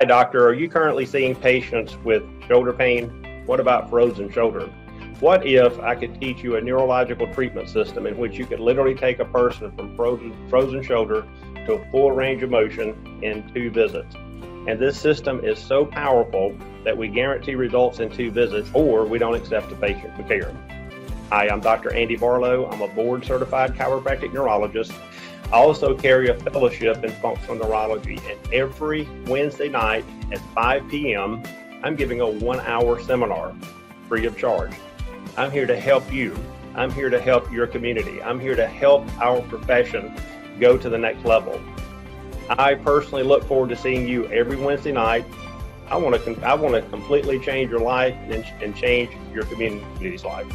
Hi, doctor. Are you currently seeing patients with shoulder pain? What about frozen shoulder? What if I could teach you a neurological treatment system in which you could literally take a person from frozen, frozen shoulder to a full range of motion in two visits? And this system is so powerful that we guarantee results in two visits or we don't accept the patient for care. Hi, I'm Dr. Andy Barlow. I'm a board certified chiropractic neurologist. I also carry a fellowship in functional neurology, and every Wednesday night at 5 p.m., I'm giving a one hour seminar free of charge. I'm here to help you. I'm here to help your community. I'm here to help our profession go to the next level. I personally look forward to seeing you every Wednesday night. I want to I want to completely change your life and, and change your community's life.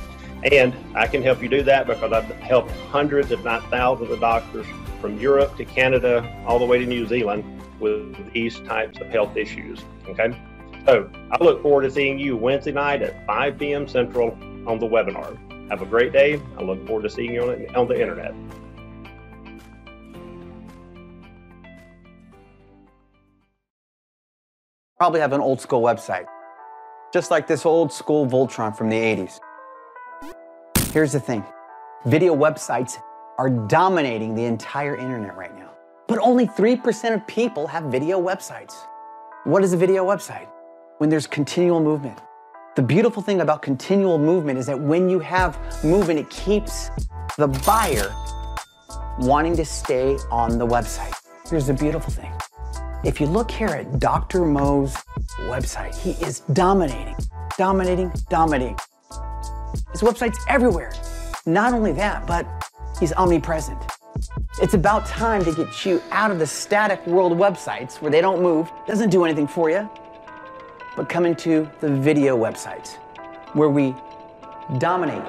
And I can help you do that because I've helped hundreds, if not thousands, of doctors from Europe to Canada, all the way to New Zealand with these types of health issues. Okay. So I look forward to seeing you Wednesday night at 5 p.m. Central on the webinar. Have a great day. I look forward to seeing you on, on the internet. Probably have an old school website, just like this old school Voltron from the 80s. Here's the thing video websites are dominating the entire internet right now. But only 3% of people have video websites. What is a video website? When there's continual movement. The beautiful thing about continual movement is that when you have movement, it keeps the buyer wanting to stay on the website. Here's the beautiful thing. If you look here at Dr. Mo's website, he is dominating, dominating, dominating. His website's everywhere. Not only that, but he's omnipresent. It's about time to get you out of the static world websites where they don't move, doesn't do anything for you, but come into the video websites where we dominate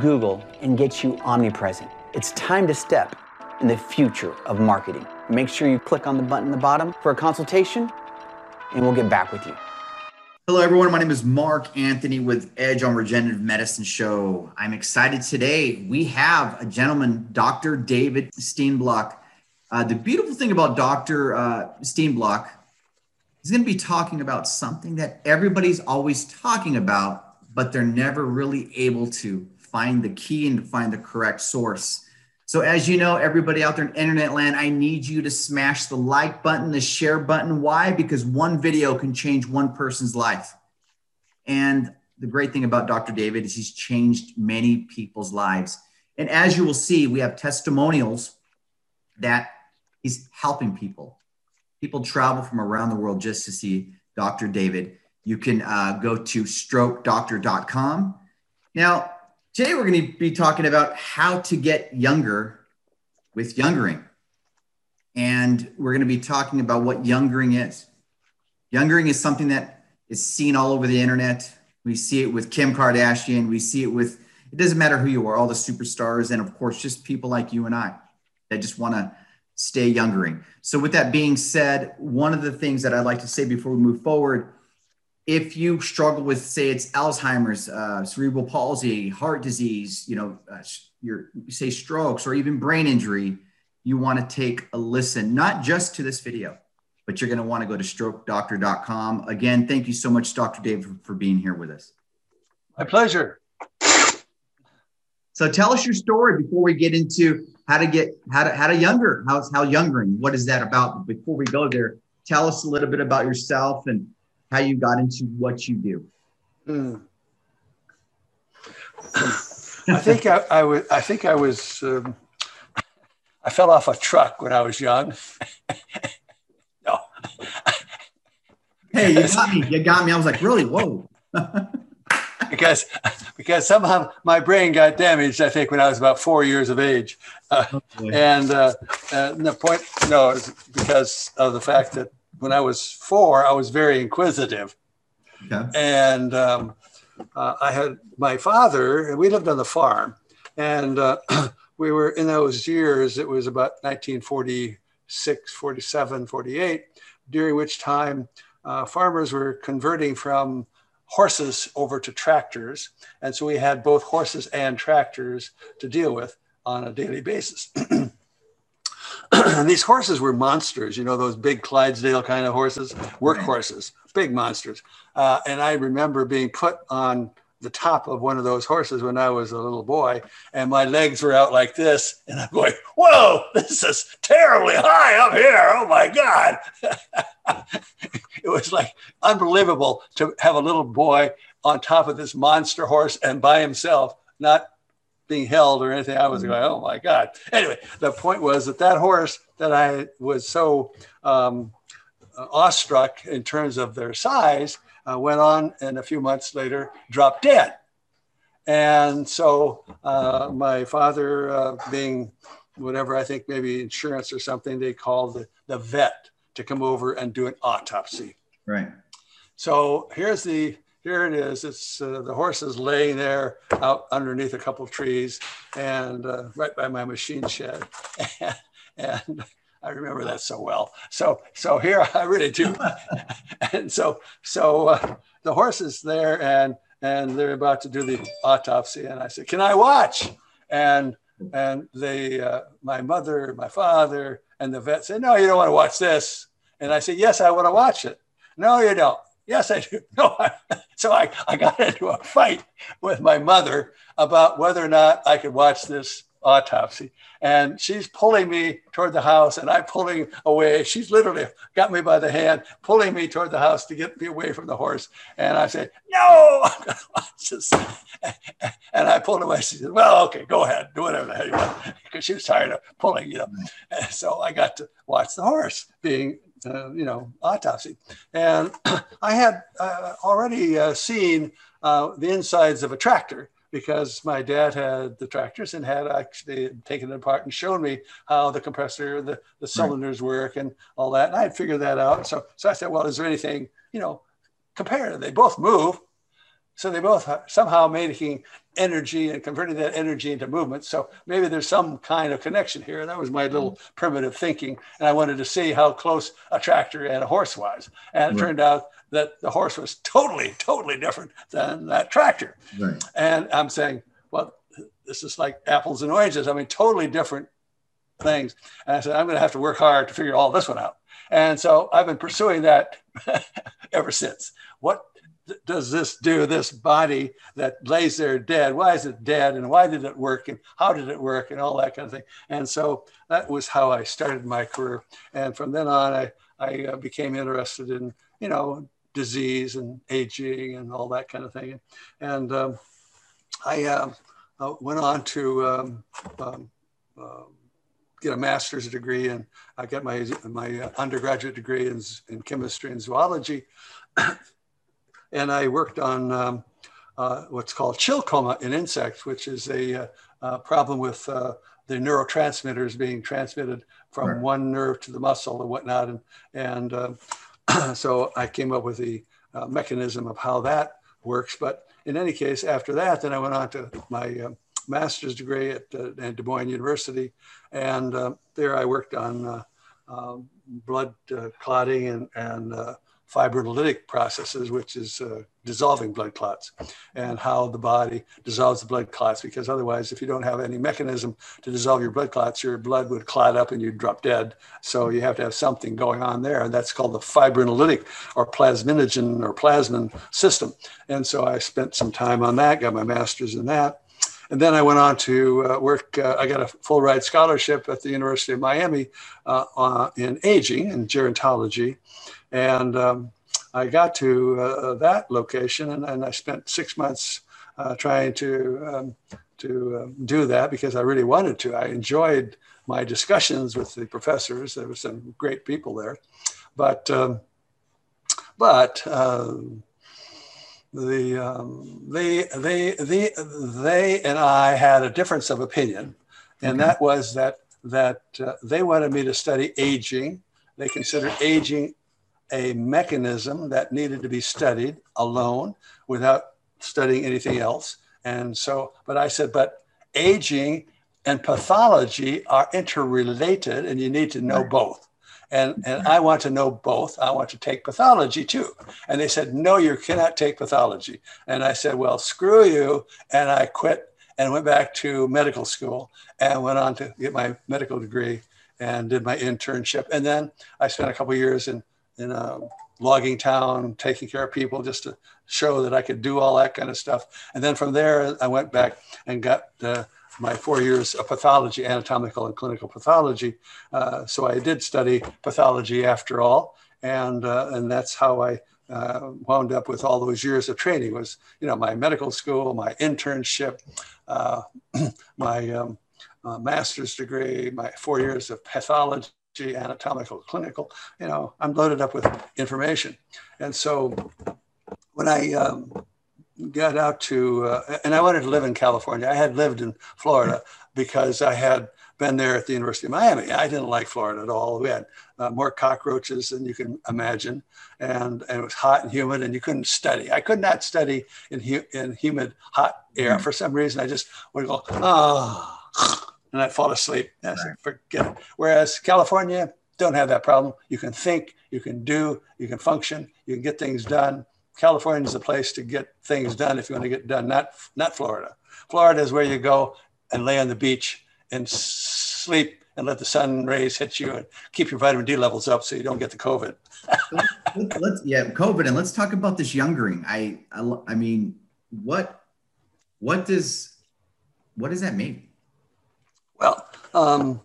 Google and get you omnipresent. It's time to step in the future of marketing. Make sure you click on the button at the bottom for a consultation, and we'll get back with you. Hello, everyone. My name is Mark Anthony with Edge on Regenerative Medicine Show. I'm excited today. We have a gentleman, Dr. David Steenblock. Uh, the beautiful thing about Dr. Uh, Steenblock, he's going to be talking about something that everybody's always talking about, but they're never really able to find the key and find the correct source. So, as you know, everybody out there in internet land, I need you to smash the like button, the share button. Why? Because one video can change one person's life. And the great thing about Dr. David is he's changed many people's lives. And as you will see, we have testimonials that he's helping people. People travel from around the world just to see Dr. David. You can uh, go to strokedoctor.com. Now, Today, we're going to be talking about how to get younger with youngering. And we're going to be talking about what youngering is. Youngering is something that is seen all over the internet. We see it with Kim Kardashian. We see it with, it doesn't matter who you are, all the superstars, and of course, just people like you and I that just want to stay youngering. So, with that being said, one of the things that I'd like to say before we move forward if you struggle with, say, it's Alzheimer's, uh, cerebral palsy, heart disease, you know, uh, your say strokes or even brain injury, you want to take a listen, not just to this video, but you're going to want to go to strokedoctor.com. Again, thank you so much, Dr. Dave, for, for being here with us. My pleasure. So tell us your story before we get into how to get how to how to younger, how's how youngering, what is that about? Before we go there, tell us a little bit about yourself and how you got into what you do. Mm. I think I, I, was. I think I was. Um, I fell off a truck when I was young. no. hey, you got me. You got me. I was like, really? Whoa. because because somehow my brain got damaged. I think when I was about four years of age, uh, oh, and, uh, and the point no is because of the fact that when I was four, I was very inquisitive. Okay. And um, uh, I had my father, we lived on the farm, and uh, we were in those years, it was about 1946, 47, 48, during which time uh, farmers were converting from horses over to tractors. And so we had both horses and tractors to deal with on a daily basis. these horses were monsters, you know, those big Clydesdale kind of horses, work horses, big monsters. Uh, and I remember being put on the top of one of those horses when I was a little boy, and my legs were out like this, and I'm going, "Whoa, this is terribly high up here! Oh my God!" it was like unbelievable to have a little boy on top of this monster horse and by himself, not being held or anything. I was going, "Oh my God!" Anyway, the point was that that horse that I was so um, awestruck in terms of their size uh, went on and a few months later dropped dead. And so uh, my father, uh, being whatever, I think maybe insurance or something, they called the, the vet to come over and do an autopsy. Right. So here's the here it is. It's uh, the horse is laying there out underneath a couple of trees and uh, right by my machine shed. and, and I remember that so well. So so here I really do. and so so uh, the horse is there and and they're about to do the autopsy and I said, "Can I watch?" And and they uh, my mother, my father, and the vet said, "No, you don't want to watch this." And I said, "Yes, I want to watch it." No, you don't. Yes, I do. No. so I, I got into a fight with my mother about whether or not I could watch this autopsy. And she's pulling me toward the house, and I'm pulling away. She's literally got me by the hand, pulling me toward the house to get me away from the horse. And I said, No, I'm going to watch this. And I pulled away. She said, Well, okay, go ahead, do whatever the hell you want. Because she was tired of pulling, you know. Mm. And so I got to watch the horse being uh, you know, autopsy. And I had uh, already uh, seen uh, the insides of a tractor because my dad had the tractors and had actually taken it apart and shown me how the compressor, the, the cylinders right. work and all that. And I had figured that out. So, so I said, well, is there anything, you know, compare? They both move. So they both somehow making energy and converting that energy into movement. So maybe there's some kind of connection here. And that was my little mm-hmm. primitive thinking. And I wanted to see how close a tractor and a horse was. And it right. turned out that the horse was totally, totally different than that tractor. Right. And I'm saying, well, this is like apples and oranges. I mean, totally different things. And I said, I'm going to have to work hard to figure all this one out. And so I've been pursuing that ever since. What does this do, this body that lays there dead? Why is it dead? And why did it work? And how did it work? And all that kind of thing. And so that was how I started my career. And from then on, I, I uh, became interested in, you know, disease and aging and all that kind of thing. And um, I uh, uh, went on to um, um, uh, get a master's degree and I got my, my undergraduate degree in, in chemistry and zoology. And I worked on um, uh, what's called chill coma in insects, which is a, uh, problem with uh, the neurotransmitters being transmitted from right. one nerve to the muscle and whatnot. And, and um, so I came up with the uh, mechanism of how that works. But in any case, after that, then I went on to my uh, master's degree at, uh, at, Des Moines University. And uh, there I worked on uh, um, blood uh, clotting and, and fibrinolytic processes, which is uh, dissolving blood clots, and how the body dissolves the blood clots. Because otherwise, if you don't have any mechanism to dissolve your blood clots, your blood would clot up and you'd drop dead. So you have to have something going on there, and that's called the fibrinolytic or plasminogen or plasmin system. And so I spent some time on that, got my master's in that. And then I went on to uh, work. Uh, I got a full ride scholarship at the University of Miami uh, in aging and gerontology. And um, I got to uh, that location and, and, I spent six months uh, trying to, um, to um, do that because I really wanted to. I enjoyed my discussions with the professors. There were some great people there. But, um, but um, the, um, they, they, they, they and I had a difference of opinion. And okay. that was that, that uh, they wanted me to study aging. They considered aging a mechanism that needed to be studied alone without studying anything else. And so, but I said, but aging and pathology are interrelated and you need to know both. And, mm-hmm. and I want to know both. I want to take pathology too. And they said, no, you cannot take pathology. And I said, well, screw you. And I quit and went back to medical school and went on to get my medical degree and did my internship. And then I spent a couple years in, in a logging town, taking care of people just to show that I could do all that kind of stuff. And then from there, I went back and got uh, my four years of pathology, anatomical and clinical pathology. Uh, so I did study pathology after all. And, uh, and that's how I uh, wound up with all those years of training was, you know, my medical school, my internship, uh, my um, uh, master's degree, my four years of pathology, anatomical, clinical, you know, I'm loaded up with information. And so when I um, got out to, uh, and I wanted to live in California, I had lived in Florida because I had been there at the University of Miami. I didn't like Florida at all. We had uh, more cockroaches than you can imagine, and, and it was hot and humid, and you couldn't study. I could not study in, hu- in humid, hot air. Mm-hmm. For some reason, I just would go, oh, and I'd fall asleep. I said, forget it. Whereas California, don't have that problem. You can think, you can do, you can function, you can get things done. California is the place to get things done if you want to get done, not, not Florida. Florida is where you go and lay on the beach and sleep and let the sun rays hit you and keep your vitamin D levels up so you don't get the COVID. let's, let's, yeah, COVID, and let's talk about this youngering. I, I, I mean, what, what does, what does that mean? Well, um,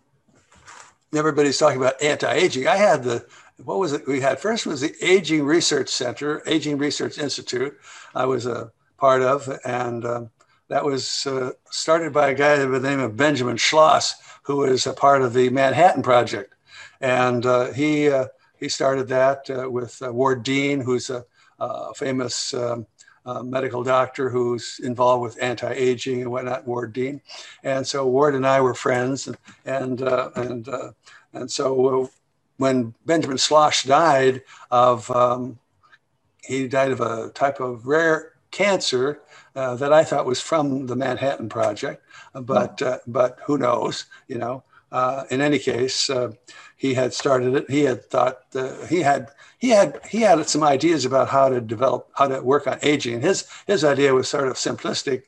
everybody's talking about anti-aging. I had the, what was it we had first was the Aging Research Center, Aging Research Institute. I was a part of, and um, that was uh, started by a guy by the name of Benjamin Schloss, who was a part of the Manhattan Project. And uh, he, uh, he started that uh, with uh, Ward Dean, who's a, a famous um, uh, medical doctor who's involved with anti-aging and whatnot, Ward Dean. And so Ward and I were friends. And, and, and, and so when Benjamin Schloss died of, um, he died of a type of rare cancer uh, that I thought was from the Manhattan Project, but uh, but who knows? You know. Uh, in any case, uh, he had started it. He had thought he had he had he had some ideas about how to develop how to work on aging. His his idea was sort of simplistic,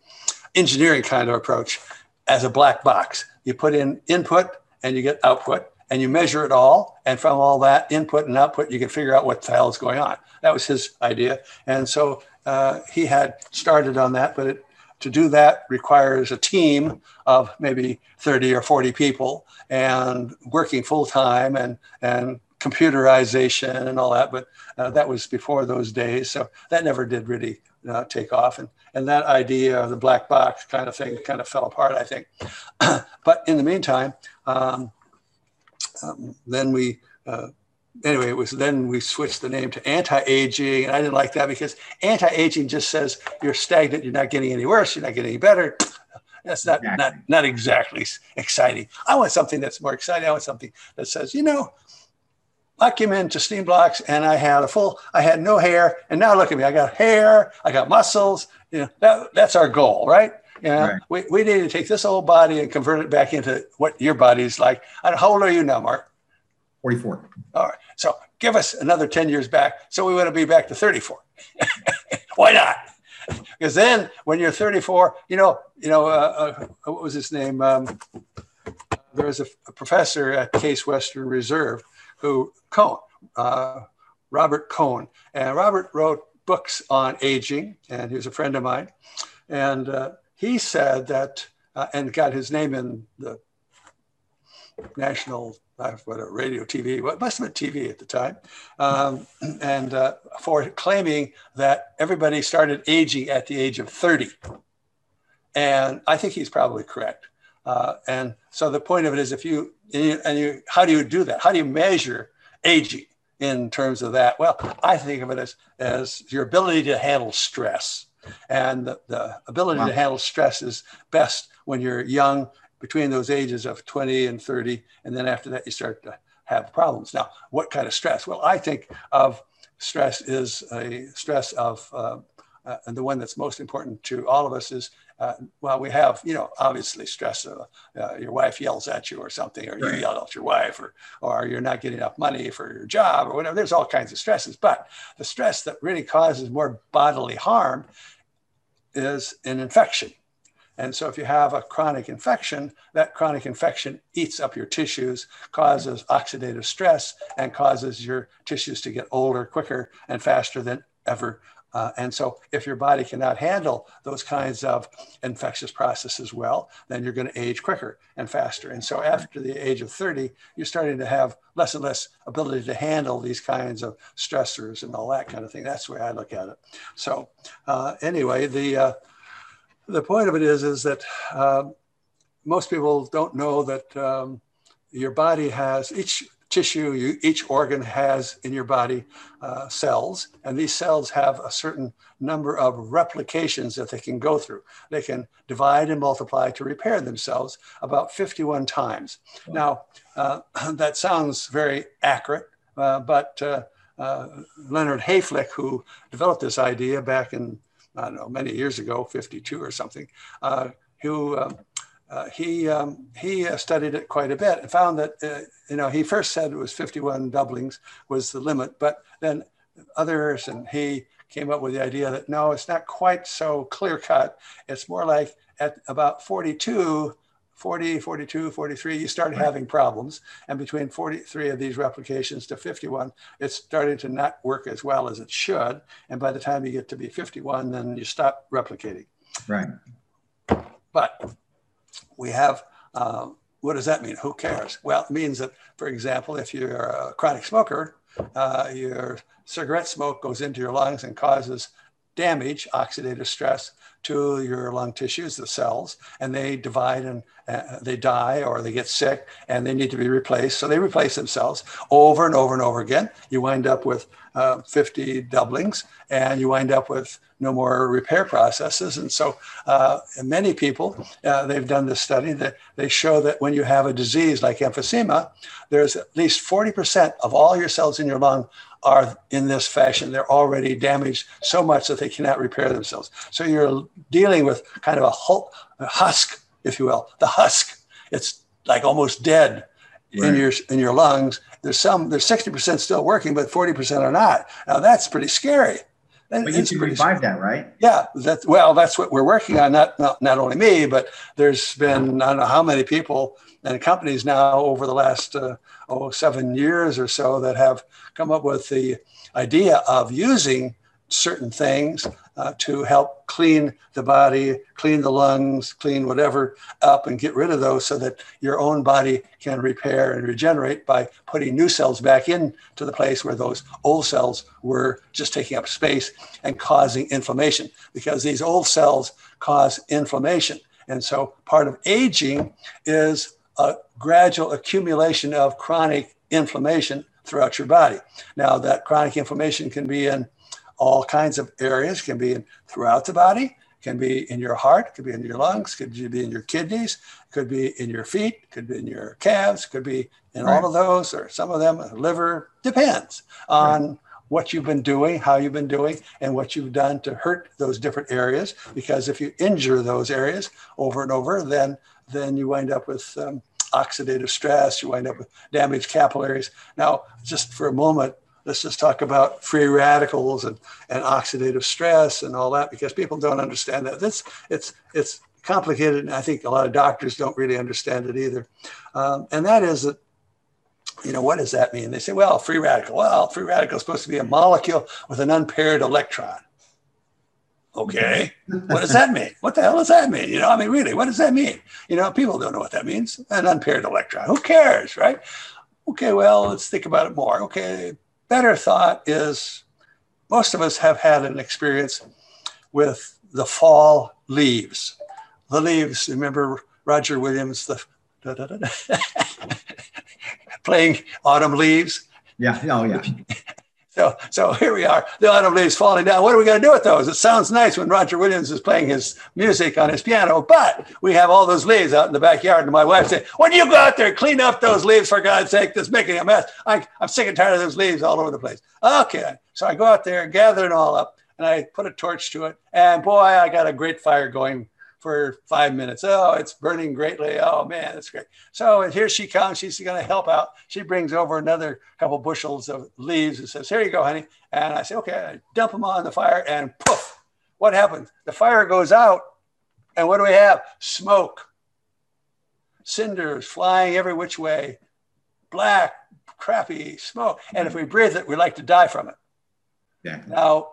engineering kind of approach, as a black box. You put in input and you get output, and you measure it all. And from all that input and output, you can figure out what the hell is going on. That was his idea. And so uh, he had started on that, but it, to do that requires a team of maybe 30 or 40 people and working full time and, and computerization and all that. But uh, that was before those days. So that never did really uh, take off. And, and that idea of the black box kind of thing kind of fell apart, I think. but in the meantime, um, um, then we uh, anyway, it was then we switched the name to anti-aging, and I didn't like that because anti-aging just says you're stagnant, you're not getting any worse, you're not getting any better. That's not exactly. not not exactly exciting. I want something that's more exciting. I want something that says, you know, I came into Steenblock's and I had a full, I had no hair, and now look at me, I got hair, I got muscles. You know, that, that's our goal, right? Yeah, right. we, we need to take this old body and convert it back into what your body's like. How old are you now, Mark? 44. All right. So give us another 10 years back. So we want to be back to 34. Why not? Because then when you're 34, you know, you know, uh, uh, what was his name? Um, there was a, a, professor at Case Western Reserve who, Cohen, uh, Robert Cohen. And Robert wrote books on aging, and he was a friend of mine. And uh, he said that, uh, and got his name in the national what a radio TV, what must have been TV at the time, um, and uh, for claiming that everybody started aging at the age of 30. And I think he's probably correct. Uh, and so the point of it is if you, and you, and you, how do you do that? How do you measure aging in terms of that? Well, I think of it as, as your ability to handle stress. And the, the ability wow. to handle stress is best when you're young between those ages of 20 and 30. And then after that, you start to have problems. Now, what kind of stress? Well, I think of stress is a stress of, uh, uh, and the one that's most important to all of us is, uh, well, we have, you know, obviously stress. Uh, your wife yells at you or something, or you yell at your wife, or, or you're not getting enough money for your job or whatever. There's all kinds of stresses. But the stress that really causes more bodily harm is an infection And so if you have a chronic infection, that chronic infection eats up your tissues, causes oxidative stress, and causes your tissues to get older quicker and faster than ever uh, and so if your body cannot handle those kinds of infectious processes well, then you're going to age quicker and faster. And so after the age of 30, you're starting to have less and less ability to handle these kinds of stressors and all that kind of thing. That's the way I look at it. So uh, anyway, the, uh, the point of it is, is that uh, most people don't know that um, your body has each tissue, you, each organ has in your body uh, cells, and these cells have a certain number of replications that they can go through. They can divide and multiply to repair themselves about 51 times. Now, uh, that sounds very accurate, uh, but uh, uh, Leonard Hayflick, who developed this idea back in, I don't know, many years ago, 52 or something, uh, who um, uh, he um, he uh, studied it quite a bit and found that uh, you know he first said it was 51 doublings was the limit, but then others and he came up with the idea that no, it's not quite so clear cut. It's more like at about 42. 40, 42, 43, you start having problems. And between 43 of these replications to 51, it's starting to not work as well as it should. And by the time you get to be 51, then you stop replicating. Right. But we have, uh, what does that mean? Who cares? Well, it means that, for example, if you're a chronic smoker, uh, your cigarette smoke goes into your lungs and causes damage, oxidative stress to your lung tissues, the cells, and they divide and uh, they die or they get sick and they need to be replaced. So they replace themselves over and over and over again. You wind up with uh, 50 doublings and you wind up with no more repair processes. And so uh, many people, uh, they've done this study that they show that when you have a disease like emphysema, there's at least 40% of all your cells in your lung are in this fashion. They're already damaged so much that they cannot repair themselves. So you're dealing with kind of a, husk, if you will, the husk. It's like almost dead right. in your in your lungs. There's some there's 60% still working, but 40% are not. Now that's pretty scary. But you can revive that, right? Yeah, that's well, that's what we're working on. Not, not not only me, but there's been I don't know how many people and companies now over the last uh, oh seven years or so that have come up with the idea of using certain things uh, to help clean the body, clean the lungs, clean whatever up and get rid of those so that your own body can repair and regenerate by putting new cells back into the place where those old cells were just taking up space and causing inflammation because these old cells cause inflammation. And so part of aging is a gradual accumulation of chronic inflammation throughout your body. Now, that chronic inflammation can be in all kinds of areas, can be in throughout the body, can be in your heart, could be in your lungs, could be in your kidneys, could be in your feet, could be in your calves, could be in right. all of those, or some of them, liver, depends on right. what you've been doing, how you've been doing, and what you've done to hurt those different areas. Because if you injure those areas over and over, then then you wind up with um, oxidative stress, you wind up with damaged capillaries. Now, just for a moment, let's just talk about free radicals and, and oxidative stress and all that because people don't understand that. It's, it's, it's complicated. And I think a lot of doctors don't really understand it either. Um, and that is that, you know, what does that mean? They say, well, free radical. Well, free radical is supposed to be a molecule with an unpaired electron. Okay, what does that mean? What the hell does that mean? You know, I mean, really, what does that mean? You know, people don't know what that means. An unpaired electron. Who cares, right? Okay, well, let's think about it more. Okay, better thought is most of us have had an experience with the fall leaves. The leaves, remember Roger Williams, the playing autumn leaves? Yeah, oh yeah. So, so here we are. The autumn leaves falling down. What are we going to do with those? It sounds nice when Roger Williams is playing his music on his piano, but we have all those leaves out in the backyard. And my wife said, "When you go out there, clean up those leaves for God's sake. That's making a mess. I, I'm sick and tired of those leaves all over the place." Okay, so I go out there, gather it all up, and I put a torch to it, and boy, I got a great fire going for five minutes. Oh, it's burning greatly. Oh man, that's great. So here she comes. She's going to help out. She brings over another couple bushels of leaves and says, "Here you go, honey." And I say, "Okay." I dump them on the fire, and poof! What happens? The fire goes out, And what do we have? Smoke, cinders flying every which way, black, crappy smoke. And if we breathe it, we like to die from it. Yeah. Now,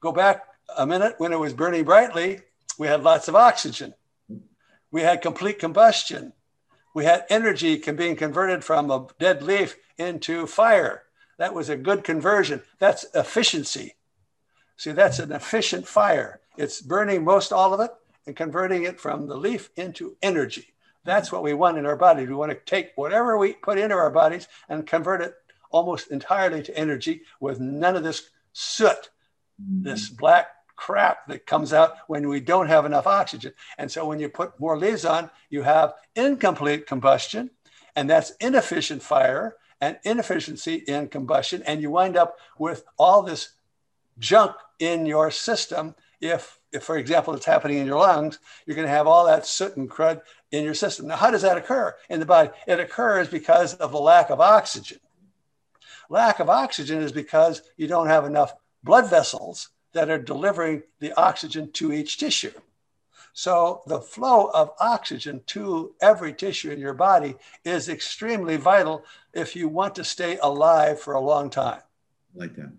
go back a minute when it was burning brightly, we had lots of oxygen. We had complete combustion. We had energy being converted from a dead leaf into fire. That was a good conversion. That's efficiency. See, that's an efficient fire. It's burning most all of it and converting it from the leaf into energy. That's what we want in our bodies. We want to take whatever we put into our bodies and convert it almost entirely to energy with none of this soot, this black crap that comes out when we don't have enough oxygen. And so when you put more leaves on, you have incomplete combustion, and that's inefficient fire and inefficiency in combustion. And you wind up with all this junk in your system. If, if for example, it's happening in your lungs, you're going to have all that soot and crud in your system. Now, how does that occur in the body? It occurs because of the lack of oxygen. Lack of oxygen is because you don't have enough blood vessels that are delivering the oxygen to each tissue. So the flow of oxygen to every tissue in your body is extremely vital if you want to stay alive for a long time. Like that.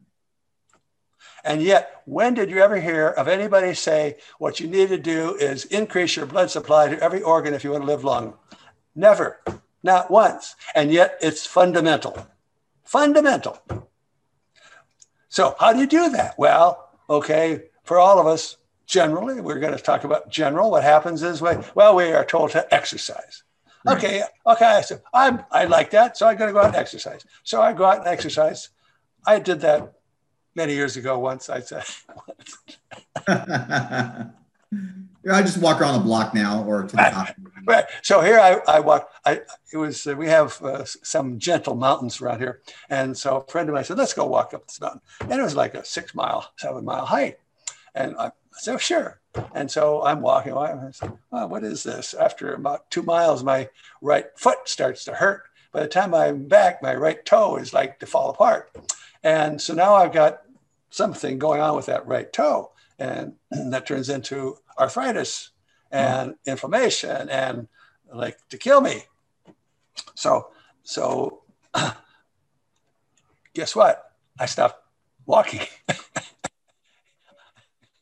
And yet, when did you ever hear of anybody say what you need to do is increase your blood supply to every organ if you want to live long? Never, not once. And yet, it's fundamental. Fundamental. So, how do you do that? Well, okay, for all of us, generally, we're going to talk about general. What happens is, we, well, we are told to exercise. Right. Okay, okay. So I'm, I like that. So I'm going to go out and exercise. So I go out and exercise. I did that many years ago once. I said, I just walk around the block now or to the right. right. So here I, I walk. I it was uh, we have uh, some gentle mountains around here, and so a friend of mine said, "Let's go walk up this mountain." And it was like a six mile, seven mile hike, and I said, oh, "Sure." And so I'm walking. I said, oh, "What is this?" After about two miles, my right foot starts to hurt. By the time I'm back, my right toe is like to fall apart. And so now I've got something going on with that right toe. And that turns into arthritis and mm-hmm. inflammation and like to kill me. So, so guess what? I stopped walking.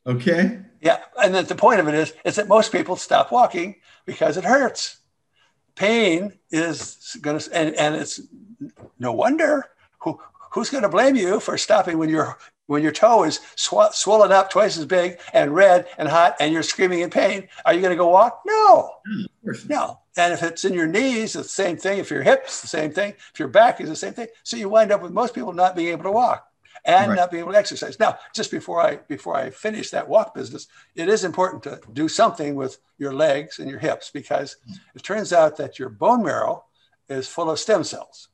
okay. Yeah. And then the point of it is, is that most people stop walking because it hurts. Pain is going to, and, and it's no wonder who, who's going to blame you for stopping when your when your toe is sw- swollen up twice as big and red and hot and you're screaming in pain are you going to go walk? No. Mm, no. And if it's in your knees it's the same thing. If your hips the same thing. If your back is the same thing. So you wind up with most people not being able to walk and right. not being able to exercise. Now just before i before i finish that walk business it is important to do something with your legs and your hips because it turns out that your bone marrow is full of stem cells.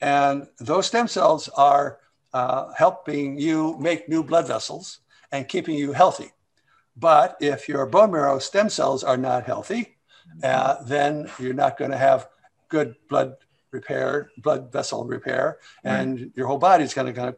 And those stem cells are uh, helping you make new blood vessels and keeping you healthy. But if your bone marrow stem cells are not healthy, uh, then you're not going to have good blood repair, blood vessel repair, and right. your whole body's going to kind of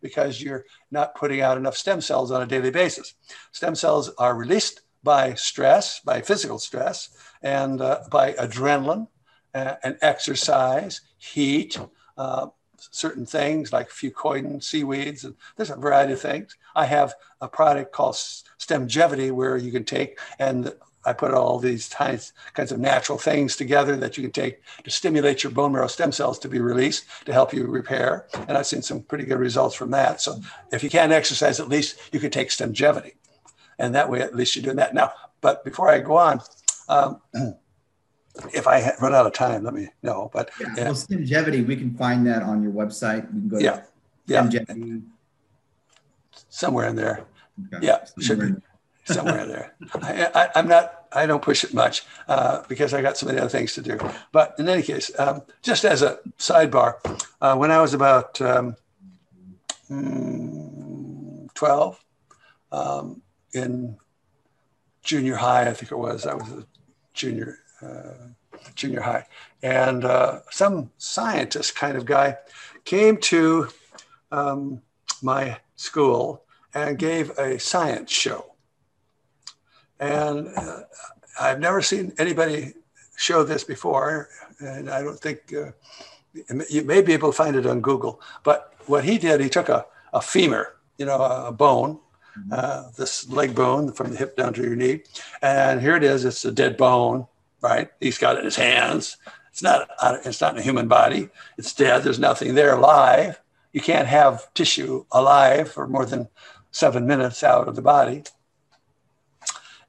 because you're not putting out enough stem cells on a daily basis. Stem cells are released by stress, by physical stress, and uh, by adrenaline uh, and exercise, heat, uh, certain things like fucoidan seaweeds, and there's a variety of things. I have a product called Stemgevity where you can take and I put all these kinds, kinds of natural things together that you can take to stimulate your bone marrow stem cells to be released to help you repair. And I've seen some pretty good results from that. So if you can't exercise, at least you can take Stemgevity. And that way, at least you're doing that. Now, but before I go on, um, if I run out of time, let me know. But yeah, yeah. well, Stemgevity, we can find that on your website. We can go yeah, yeah, somewhere in there. Okay. Yeah, should be somewhere in there. I, am not. I don't push it much uh, because I got so many other things to do. But in any case, um, just as a sidebar, uh, when I was about um, mm, 12 um, in junior high, I think it was. I was a junior uh, junior high. And uh, some scientist kind of guy came to um, my school and gave a science show. And uh, I've never seen anybody show this before, and I don't think uh, you may be able to find it on Google. But what he did, he took a, a femur, you know, a bone, uh, this leg bone from the hip down to your knee, and here it is. It's a dead bone, right? He's got it in his hands. It's not. Uh, it's not in a human body. It's dead. There's nothing there alive. You can't have tissue alive for more than seven minutes out of the body.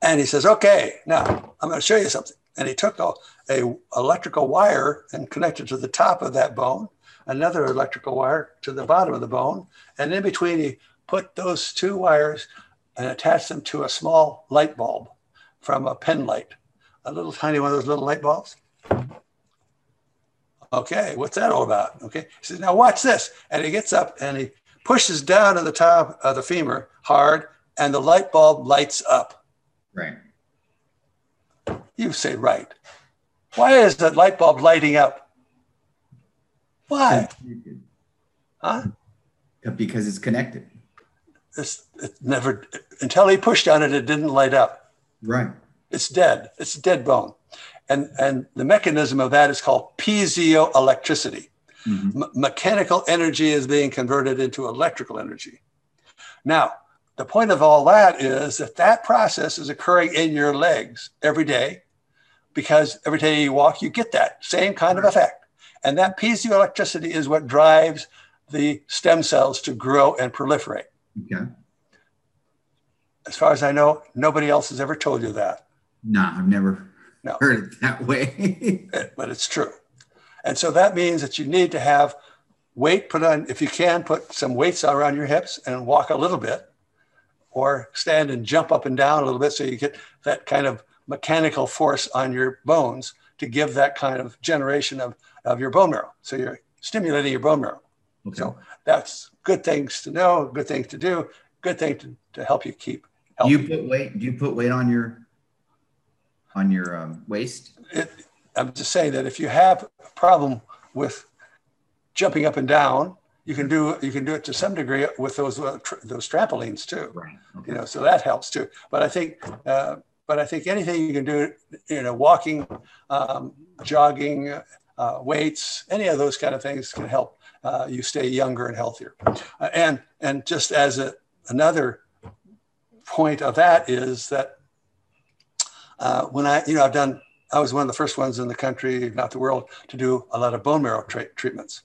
And he says, "Okay, now I'm going to show you something." And he took a, a electrical wire and connected to the top of that bone, another electrical wire to the bottom of the bone, and in between he put those two wires and attached them to a small light bulb from a pen light, a little tiny one of those little light bulbs. Okay, what's that all about? Okay, he says, now watch this. And he gets up and he pushes down to the top of the femur hard, and the light bulb lights up. Right. You say right. Why is that light bulb lighting up? Why? Huh? Uh, because it's connected. It's, it never until he pushed on it, it didn't light up. Right. It's dead. It's a dead bone. And and the mechanism of that is called piezoelectricity. Mm-hmm. M- mechanical energy is being converted into electrical energy. Now, the point of all that is that that process is occurring in your legs every day because every day you walk, you get that same kind of effect. And that piezoelectricity is what drives the stem cells to grow and proliferate. Okay. As far as I know, nobody else has ever told you that. No, I've never no. heard it that way. but it's true. And so that means that you need to have weight put on, if you can, put some weights around your hips and walk a little bit or stand and jump up and down a little bit so you get that kind of mechanical force on your bones to give that kind of generation of, of your bone marrow. So you're stimulating your bone marrow. Okay. So that's good things to know, good things to do, good thing to, to help you keep healthy. You put weight? Do you put weight on your on your um, waist? It, I'm just saying that if you have a problem with jumping up and down, you can do you can do it to some degree with those uh, tr- those trampolines too. Right. Okay. You know, so that helps too. But I think uh, but I think anything you can do, you know, walking, um, jogging, uh, weights, any of those kind of things can help uh, you stay younger and healthier. Uh, and and just as a, another point of that is that uh, when I you know I've done I was one of the first ones in the country, if not the world, to do a lot of bone marrow tra- treatments.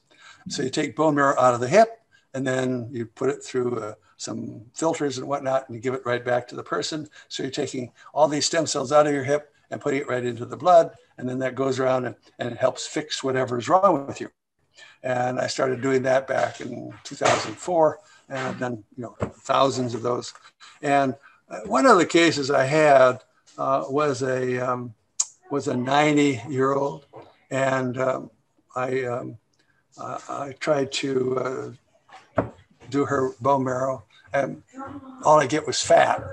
So you take bone marrow out of the hip, and then you put it through uh, some filters and whatnot, and you give it right back to the person. So you're taking all these stem cells out of your hip and putting it right into the blood, and then that goes around and, and it helps fix whatever is wrong with you. And I started doing that back in 2004, and I've done you know thousands of those. And uh, one of the cases I had uh, was a um, was a 90 year old, and um, I um, uh, I tried to uh, do her bone marrow, and all I get was fat.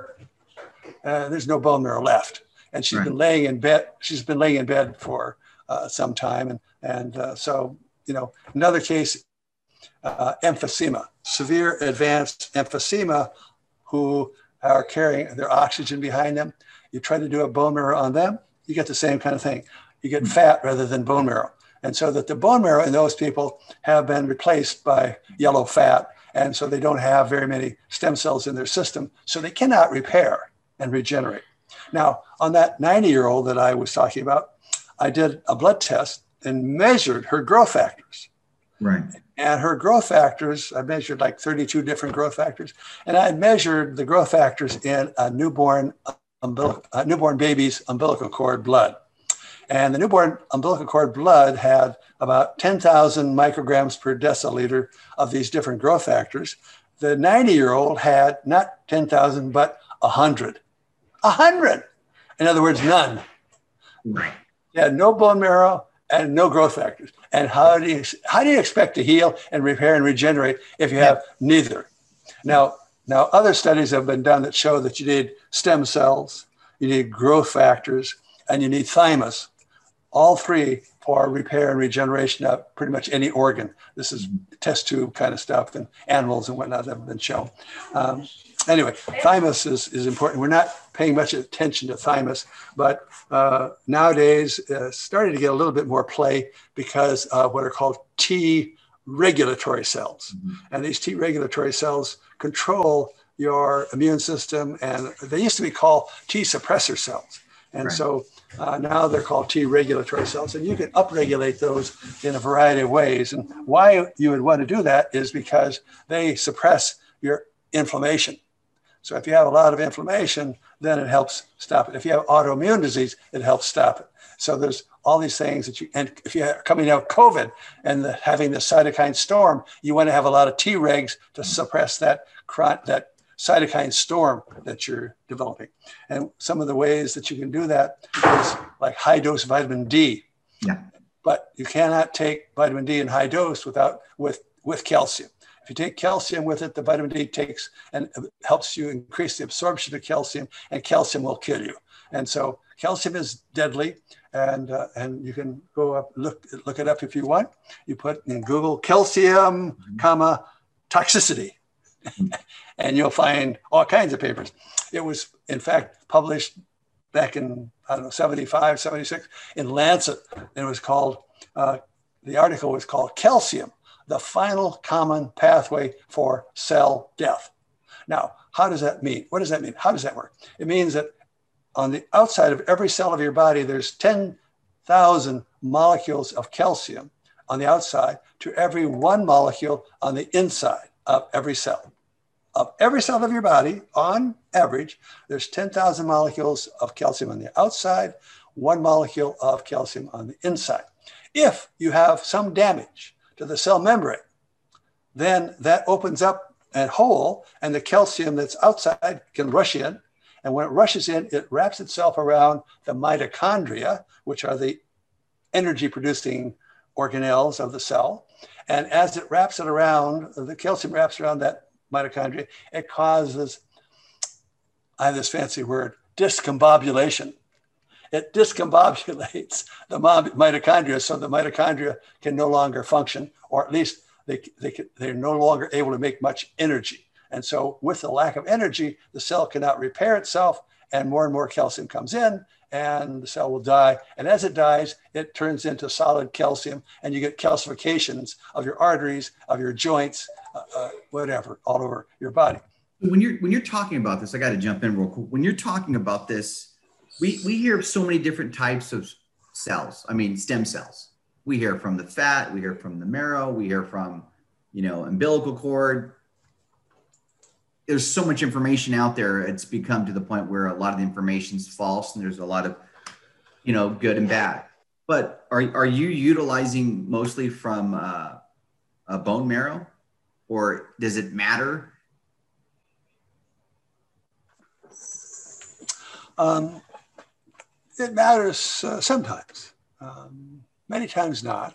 Uh, there's no bone marrow left, and she's right. been laying in bed. She's been laying in bed for uh, some time, and and uh, so you know another case, uh, emphysema, severe advanced emphysema, who are carrying their oxygen behind them. You try to do a bone marrow on them, you get the same kind of thing. You get hmm. fat rather than bone marrow. And so that the bone marrow in those people have been replaced by yellow fat. And so they don't have very many stem cells in their system. So they cannot repair and regenerate. Now, on that 90 year old that I was talking about, I did a blood test and measured her growth factors. Right. And her growth factors, I measured like 32 different growth factors. And I measured the growth factors in a newborn, umbilical, a uh, newborn baby's umbilical cord blood. And the newborn umbilical cord blood had about 10,000 micrograms per deciliter of these different growth factors. The 90 year old had not 10,000, but 100. 100. In other words, none. He had no bone marrow and no growth factors. And how do you, how do you expect to heal and repair and regenerate if you have neither? Now, now, other studies have been done that show that you need stem cells, you need growth factors, and you need thymus all three for repair and regeneration of pretty much any organ. This is test tube kind of stuff, and animals and whatnot have been shown. Um, anyway, thymus is, is important. We're not paying much attention to thymus, but uh, nowadays uh, starting to get a little bit more play because of what are called T regulatory cells. Mm-hmm. And these T regulatory cells control your immune system, and they used to be called T suppressor cells. And right. so uh, now they're called T regulatory cells, and you can upregulate those in a variety of ways. And why you would want to do that is because they suppress your inflammation. So if you have a lot of inflammation, then it helps stop it. If you have autoimmune disease, it helps stop it. So there's all these things that you, and if you're coming out COVID and the, having the cytokine storm, you want to have a lot of T regs to suppress that that cytokine storm that you're developing. And some of the ways that you can do that is like high dose vitamin D. Yeah. But you cannot take vitamin D in high dose without with with calcium. If you take calcium with it, the vitamin D takes and helps you increase the absorption of calcium, and calcium will kill you. And so calcium is deadly, and uh, and you can go up look look it up if you want. You put in Google calcium, mm-hmm. comma toxicity, and you'll find all kinds of papers. It was, in fact, published back in, I don't know, 75, 76 in Lancet. And it was called, uh, the article was called Calcium, the Final Common Pathway for Cell Death. Now, how does that mean? What does that mean? How does that work? It means that on the outside of every cell of your body, there's 10,000 molecules of calcium on the outside to every one molecule on the inside of every cell. Of every cell of your body, on average, there's 10,000 molecules of calcium on the outside, one molecule of calcium on the inside. If you have some damage to the cell membrane, then that opens up a hole and the calcium that's outside can rush in. And when it rushes in, it wraps itself around the mitochondria, which are the energy producing organelles of the cell. And as it wraps it around, the calcium wraps around that mitochondria, it causes, I have this fancy word, discombobulation. It discombobulates the mitochondria so the mitochondria can no longer function, or at least they, they, they're no longer able to make much energy. And so, with the lack of energy, the cell cannot repair itself, and more and more calcium comes in, and the cell will die. And as it dies, it turns into solid calcium, and you get calcifications of your arteries, of your joints, uh, uh, whatever, all over your body. When you're when you're talking about this, I got to jump in real quick. When you're talking about this, we we hear so many different types of cells. I mean, stem cells. We hear from the fat, we hear from the marrow, we hear from, you know, umbilical cord, there's so much information out there. It's become to the point where a lot of the information is false, and there's a lot of, you know, good and bad. But are are you utilizing mostly from uh, a bone marrow, or does it matter? Um, it matters uh, sometimes. Um, many times not.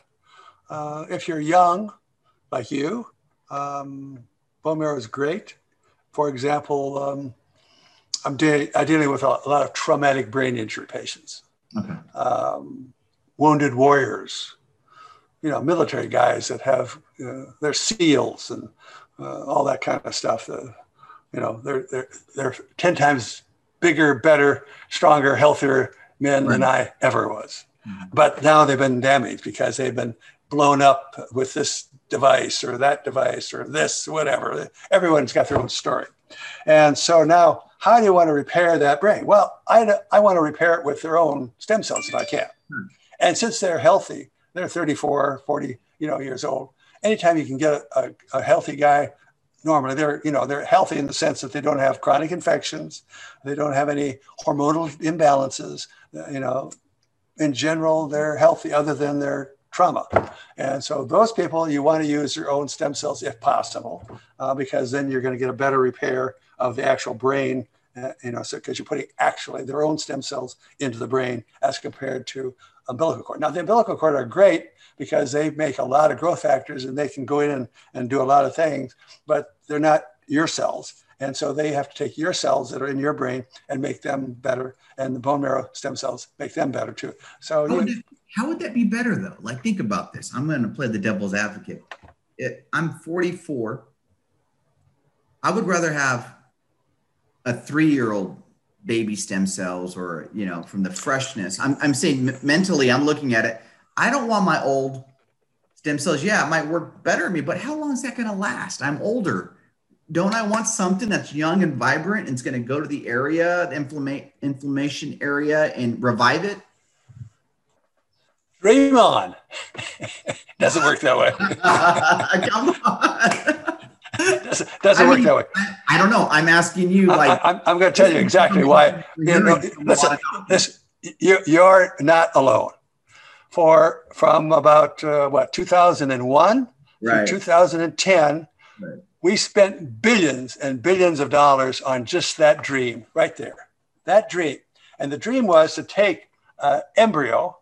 Uh, if you're young, like you, um, bone marrow is great. For example, um, I'm, de- I'm, dealing with a, lot of traumatic brain injury patients, okay. um, wounded warriors, you know, military guys that have, uh, they're SEALs and uh, all that kind of stuff. Uh, you know, they're, they're, they're 10 times bigger, better, stronger, healthier men right. than I ever was. Mm-hmm. But now they've been damaged because they've been blown up with this device or that device or this, whatever. Everyone's got their own story. And so now, how do you want to repair that brain? Well, I, I want to repair it with their own stem cells if I can. Hmm. And since they're healthy, they're 34, 40 you know, years old. Anytime you can get a, a, a healthy guy, normally they're, you know, they're healthy in the sense that they don't have chronic infections, they don't have any hormonal imbalances, you know, in general, they're healthy other than their trauma. And so those people, you want to use your own stem cells if possible, uh, because then you're going to get a better repair of the actual brain. Uh, you know, so because you're putting actually their own stem cells into the brain as compared to umbilical cord. Now the umbilical cord are great because they make a lot of growth factors and they can go in and, and do a lot of things, but they're not your cells. And so they have to take your cells that are in your brain and make them better. And the bone marrow stem cells make them better too. So how, you, How would that be better though? Like, think about this. I'm going to play the devil's advocate. It, I'm 44. I would rather have a three year old baby stem cells or, you know, from the freshness. I'm, I'm saying mentally, I'm looking at it. I don't want my old stem cells. Yeah, it might work better in me, but how long is that going to last? I'm older. Don't I want something that's young and vibrant and it's going to go to the area, the inflama- inflammation area, and revive it? On. doesn't work that way. Come on. doesn't, doesn't work mean, that way. I, I, don't know. I'm asking you. Like, I, am going to tell you exactly why. You know, listen, listen, you, you're not alone. For from about uh, what 2001 right. to 2010, right. we spent billions and billions of dollars on just that dream right there. That dream, and the dream was to take uh, embryo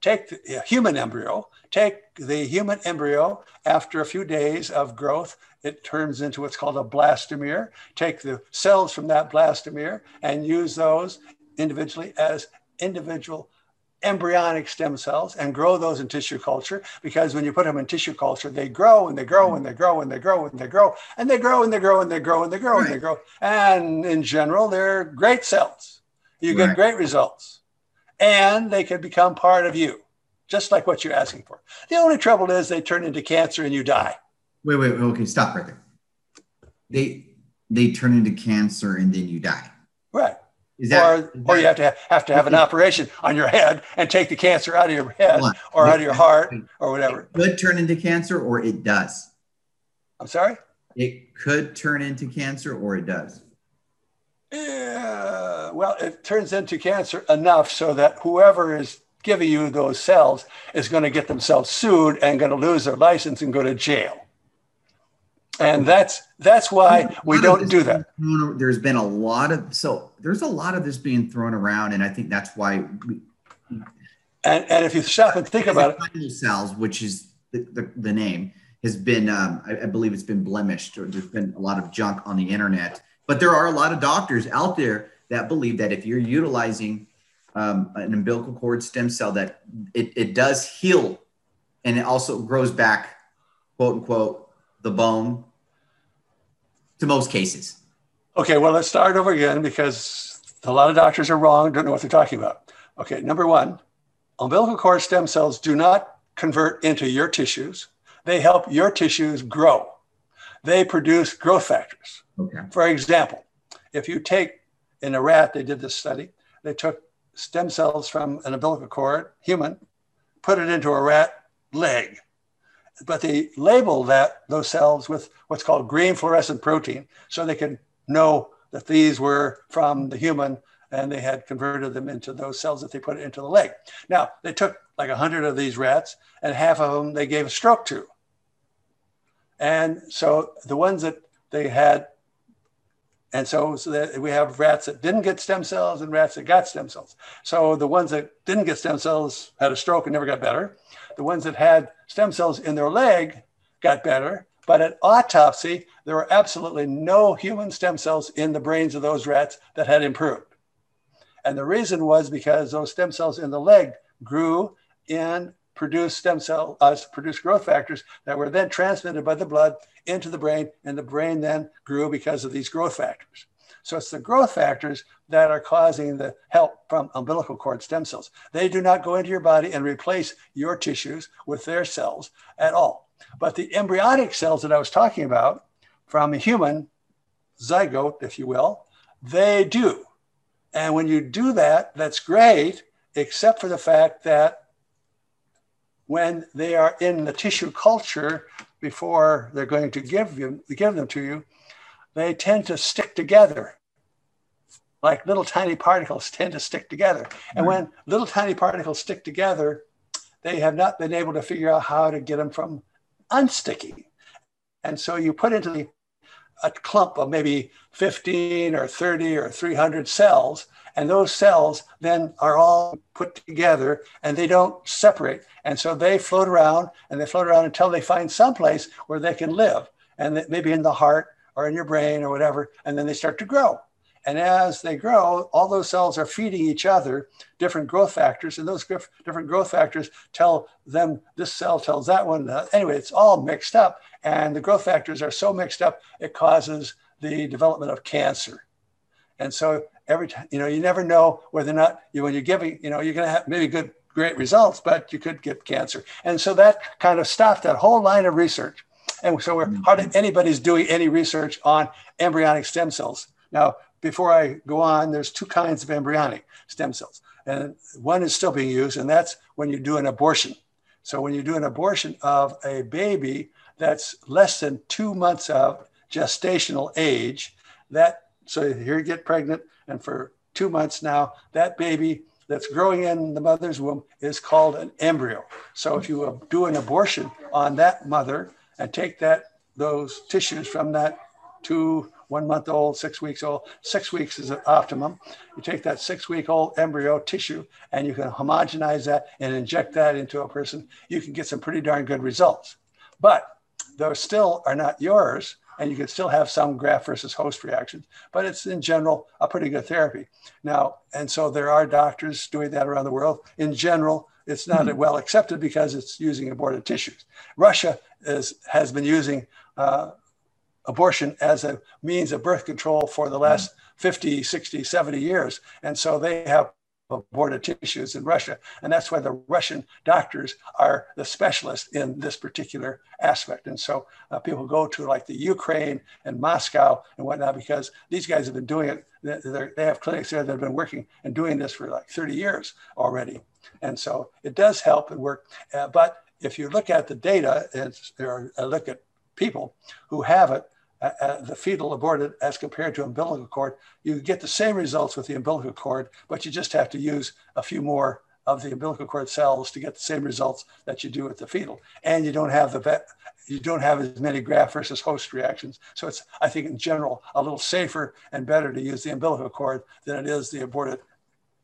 take the human embryo, take the human embryo after a few days of growth, it turns into what's called a blastomere. Take the cells from that blastomere and use those individually as individual embryonic stem cells and grow those in tissue culture because when you put them in tissue culture they grow and they grow and they grow and they grow and they grow and they grow and they grow and they grow and they grow and they grow. And in general they're great cells. You get great results and they can become part of you, just like what you're asking for. The only trouble is they turn into cancer and you die. Wait, wait, wait okay, stop right there. They they turn into cancer and then you die. Right. Is that, or, is or you have to have, have to have an operation on your head and take the cancer out of your head or out of your heart or whatever. It could turn into cancer or it does. I'm sorry? It could turn into cancer or it does. Yeah, well, it turns into cancer enough so that whoever is giving you those cells is going to get themselves sued and going to lose their license and go to jail. And that's that's why we don't do that. There's been a lot of so there's a lot of this being thrown around, and I think that's why. We, and, and if you stop and think about it, cells, which is the, the, the name, has been um, I, I believe it's been blemished, or there's been a lot of junk on the internet but there are a lot of doctors out there that believe that if you're utilizing um, an umbilical cord stem cell, that it, it does heal and it also grows back, quote unquote, the bone to most cases. Okay, well, let's start over again because a lot of doctors are wrong, don't know what they're talking about. Okay, number one, umbilical cord stem cells do not convert into your tissues, they help your tissues grow. They produce growth factors. Okay. For example, if you take in a rat, they did this study, they took stem cells from an umbilical cord, human, put it into a rat leg. But they labeled that those cells with what's called green fluorescent protein so they could know that these were from the human and they had converted them into those cells that they put into the leg. Now, they took like 100 of these rats and half of them they gave a stroke to. And so the ones that they had and so, so that we have rats that didn't get stem cells and rats that got stem cells. So the ones that didn't get stem cells had a stroke and never got better. The ones that had stem cells in their leg got better. But at autopsy, there were absolutely no human stem cells in the brains of those rats that had improved. And the reason was because those stem cells in the leg grew and produced stem cell, uh, produce growth factors that were then transmitted by the blood into the brain, and the brain then grew because of these growth factors. So it's the growth factors that are causing the help from umbilical cord stem cells. They do not go into your body and replace your tissues with their cells at all. But the embryonic cells that I was talking about from a human zygote, if you will, they do. And when you do that, that's great, except for the fact that when they are in the tissue culture before they're going to give, you, give them to you, they tend to stick together. Like little tiny particles tend to stick together. And hmm. when little tiny particles stick together, they have not been able to figure out how to get them from unsticking. And so you put into the, a clump of maybe 15 or 30 or 300 cells, and those cells then are all put together and they don't separate. And so they float around and they float around until they find some place where they can live. And maybe in the heart or in your brain or whatever. And then they start to grow. And as they grow, all those cells are feeding each other different growth factors, and those different growth factors tell them this cell tells that one. Uh, anyway, it's all mixed up, and the growth factors are so mixed up it causes the development of cancer. And so every time, you know, you never know whether or not you, when you're giving, you know, you're going to have maybe good, great results, but you could get cancer. And so that kind of stopped that whole line of research. And so we're hardly anybody's doing any research on embryonic stem cells. Now, before I go on, there's two kinds of embryonic stem cells. And one is still being used, and that's when you do an abortion. So when you do an abortion of a baby that's less than two months of gestational age, that so here you get pregnant, and for two months now, that baby that's growing in the mother's womb is called an embryo. So if you do an abortion on that mother and take that those tissues from that two one month old, six weeks old. Six weeks is an optimum. You take that six week old embryo tissue and you can homogenize that and inject that into a person. You can get some pretty darn good results. But those still are not yours and you can still have some graft versus host reactions, but it's in general a pretty good therapy. Now, and so there are doctors doing that around the world. In general, it's not mm-hmm. well accepted because it's using aborted tissues. Russia is, has been using uh, abortion as a means of birth control for the last 50, 60, 70 years. And so they have aborted tissues in Russia. And that's why the Russian doctors are the specialists in this particular aspect. And so uh, people go to like the Ukraine and Moscow and whatnot because these guys have been doing it. They have clinics there that have been working and doing this for like 30 years already. And so it does help and work. Uh, but if you look at the data, and uh, look at people who have it, uh, the fetal aborted as compared to umbilical cord, you get the same results with the umbilical cord, but you just have to use a few more of the umbilical cord cells to get the same results that you do with the fetal. And you don't have the you don't have as many graft versus host reactions. So it's, I think in general, a little safer and better to use the umbilical cord than it is the aborted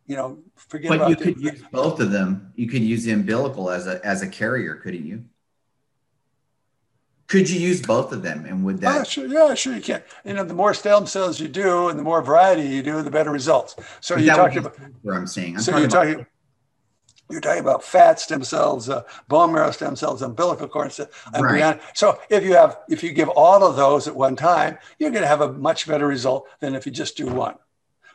you know, forget but about you could use both of them. You could use the umbilical as a as a carrier, couldn't you? Could you use both of them, and would that? Oh, sure, yeah, sure you can. You know, the more stem cells you do, and the more variety you do, the better results. So you talking about where I'm saying. I'm so talking you're about, talking. You're talking about fat stem cells, uh, bone marrow stem cells, umbilical cord, embryonic. Right. So if you have, if you give all of those at one time, you're going to have a much better result than if you just do one.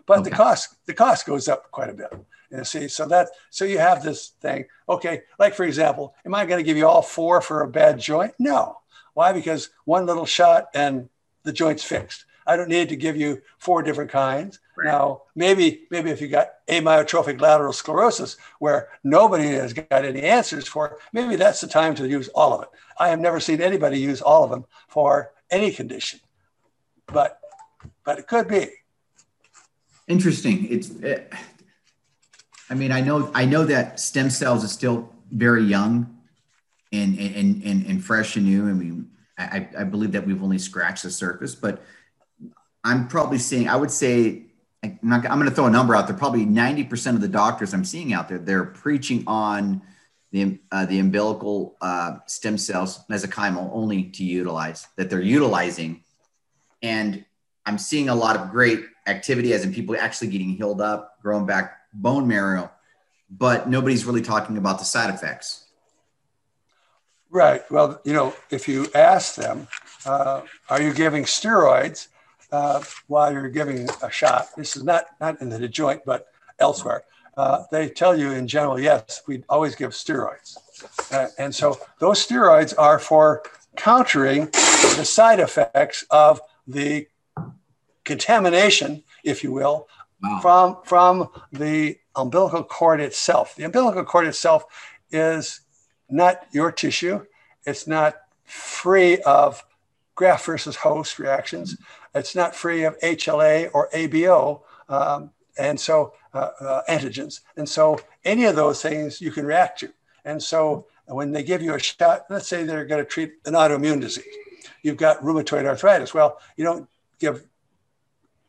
But okay. the cost, the cost goes up quite a bit. You see, so that so you have this thing. Okay, like for example, am I going to give you all four for a bad joint? No. Why? Because one little shot and the joint's fixed. I don't need to give you four different kinds. Right. Now, maybe maybe if you got amyotrophic lateral sclerosis, where nobody has got any answers for, maybe that's the time to use all of it. I have never seen anybody use all of them for any condition, but but it could be. Interesting. It's. It, I mean, I know I know that stem cells is still very young and and and, and fresh and new. I mean, I, I believe that we've only scratched the surface, but I'm probably seeing. I would say I'm not. I'm going to throw a number out there. Probably 90 percent of the doctors I'm seeing out there, they're preaching on the uh, the umbilical uh, stem cells mesenchymal only to utilize that they're utilizing, and I'm seeing a lot of great activity as in people actually getting healed up, growing back bone marrow, but nobody's really talking about the side effects. Right. Well, you know, if you ask them, uh, are you giving steroids uh, while you're giving a shot? This is not not in the joint, but elsewhere. Uh, they tell you in general, yes, we always give steroids, uh, and so those steroids are for countering the side effects of the contamination, if you will, wow. from from the umbilical cord itself. The umbilical cord itself is not your tissue. It's not free of graft versus host reactions. It's not free of HLA or ABO, um, and so uh, uh, antigens. And so any of those things you can react to. And so when they give you a shot, let's say they're going to treat an autoimmune disease. You've got rheumatoid arthritis. Well, you don't give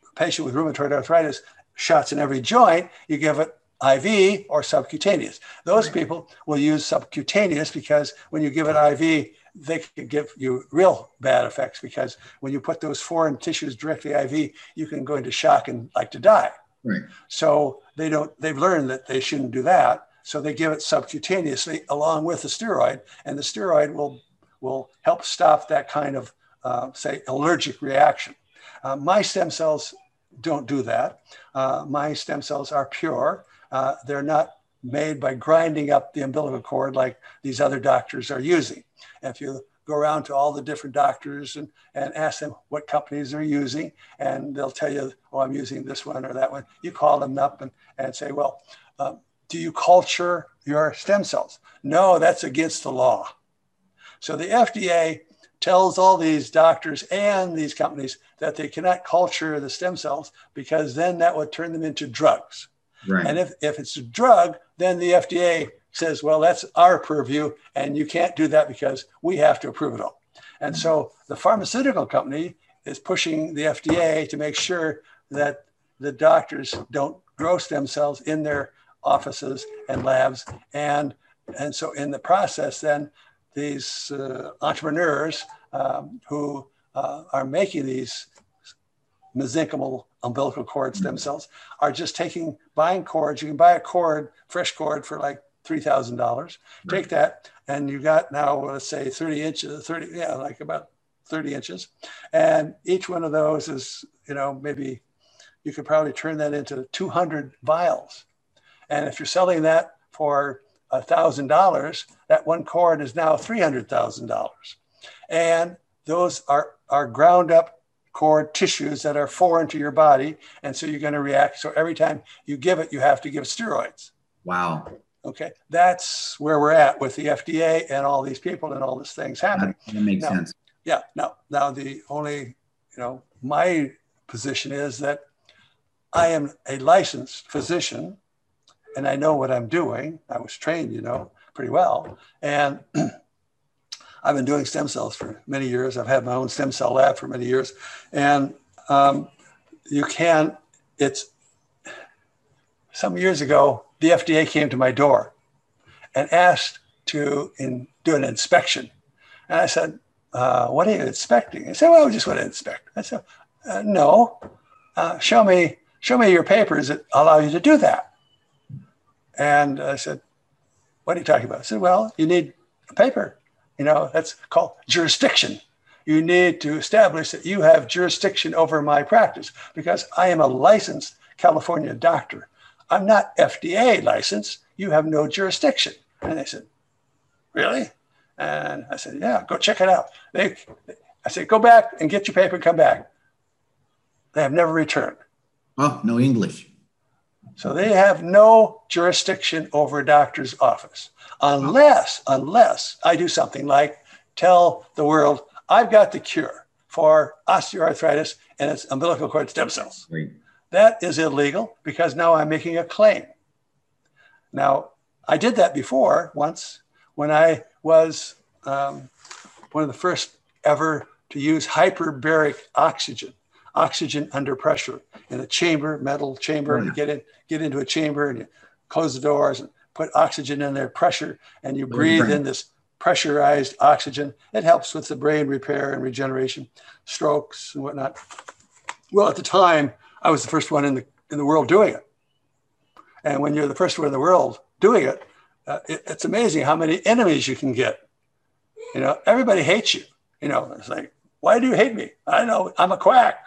a patient with rheumatoid arthritis shots in every joint. You give it IV or subcutaneous. Those people will use subcutaneous because when you give it IV, they can give you real bad effects because when you put those foreign tissues directly IV, you can go into shock and like to die. Right. So they don't. They've learned that they shouldn't do that. So they give it subcutaneously along with the steroid, and the steroid will will help stop that kind of uh, say allergic reaction. Uh, my stem cells don't do that. Uh, my stem cells are pure. Uh, they're not made by grinding up the umbilical cord like these other doctors are using. If you go around to all the different doctors and, and ask them what companies they're using, and they'll tell you, oh, I'm using this one or that one. You call them up and, and say, well, um, do you culture your stem cells? No, that's against the law. So the FDA tells all these doctors and these companies that they cannot culture the stem cells because then that would turn them into drugs. Right. And if, if it's a drug, then the FDA says, well, that's our purview, and you can't do that because we have to approve it all. And so the pharmaceutical company is pushing the FDA to make sure that the doctors don't gross themselves in their offices and labs. And, and so in the process, then these uh, entrepreneurs um, who uh, are making these mesenchymal umbilical cord stem mm-hmm. cells are just taking buying cords. You can buy a cord, fresh cord for like $3,000. Take that, and you got now, let's say 30 inches, 30, yeah, like about 30 inches. And each one of those is, you know, maybe you could probably turn that into 200 vials. And if you're selling that for $1,000, that one cord is now $300,000. And those are, are ground up cord tissues that are foreign to your body. And so you're going to react. So every time you give it, you have to give steroids. Wow. Okay. That's where we're at with the FDA and all these people and all these things happening. That, that makes now, sense. Yeah. Now, now the only, you know, my position is that I am a licensed physician and I know what I'm doing. I was trained, you know, pretty well. And I've been doing stem cells for many years. I've had my own stem cell lab for many years. And um, you can, it's some years ago, the FDA came to my door and asked to in, do an inspection. And I said, uh, What are you inspecting? He said, Well, we just want to inspect. I said, uh, No, uh, show me, show me your papers that allow you to do that. And I said, What are you talking about? I said, Well, you need a paper you know, that's called jurisdiction. You need to establish that you have jurisdiction over my practice because I am a licensed California doctor. I'm not FDA licensed. You have no jurisdiction. And they said, Really? And I said, Yeah, go check it out. They, I said, Go back and get your paper and come back. They have never returned. Oh, no English. So they have no jurisdiction over a doctor's office unless, unless I do something like tell the world, I've got the cure for osteoarthritis and it's umbilical cord stem cells. Right. That is illegal because now I'm making a claim. Now, I did that before once when I was um, one of the first ever to use hyperbaric oxygen, oxygen under pressure in a chamber, metal chamber. You get in, get into a chamber and you close the doors and put oxygen in there, pressure, and you breathe in this pressurized oxygen. It helps with the brain repair and regeneration, strokes and whatnot. Well, at the time, I was the first one in the in the world doing it. And when you're the first one in the world doing it, uh, it, it's amazing how many enemies you can get. You know, everybody hates you. You know, it's like, why do you hate me? I know I'm a quack.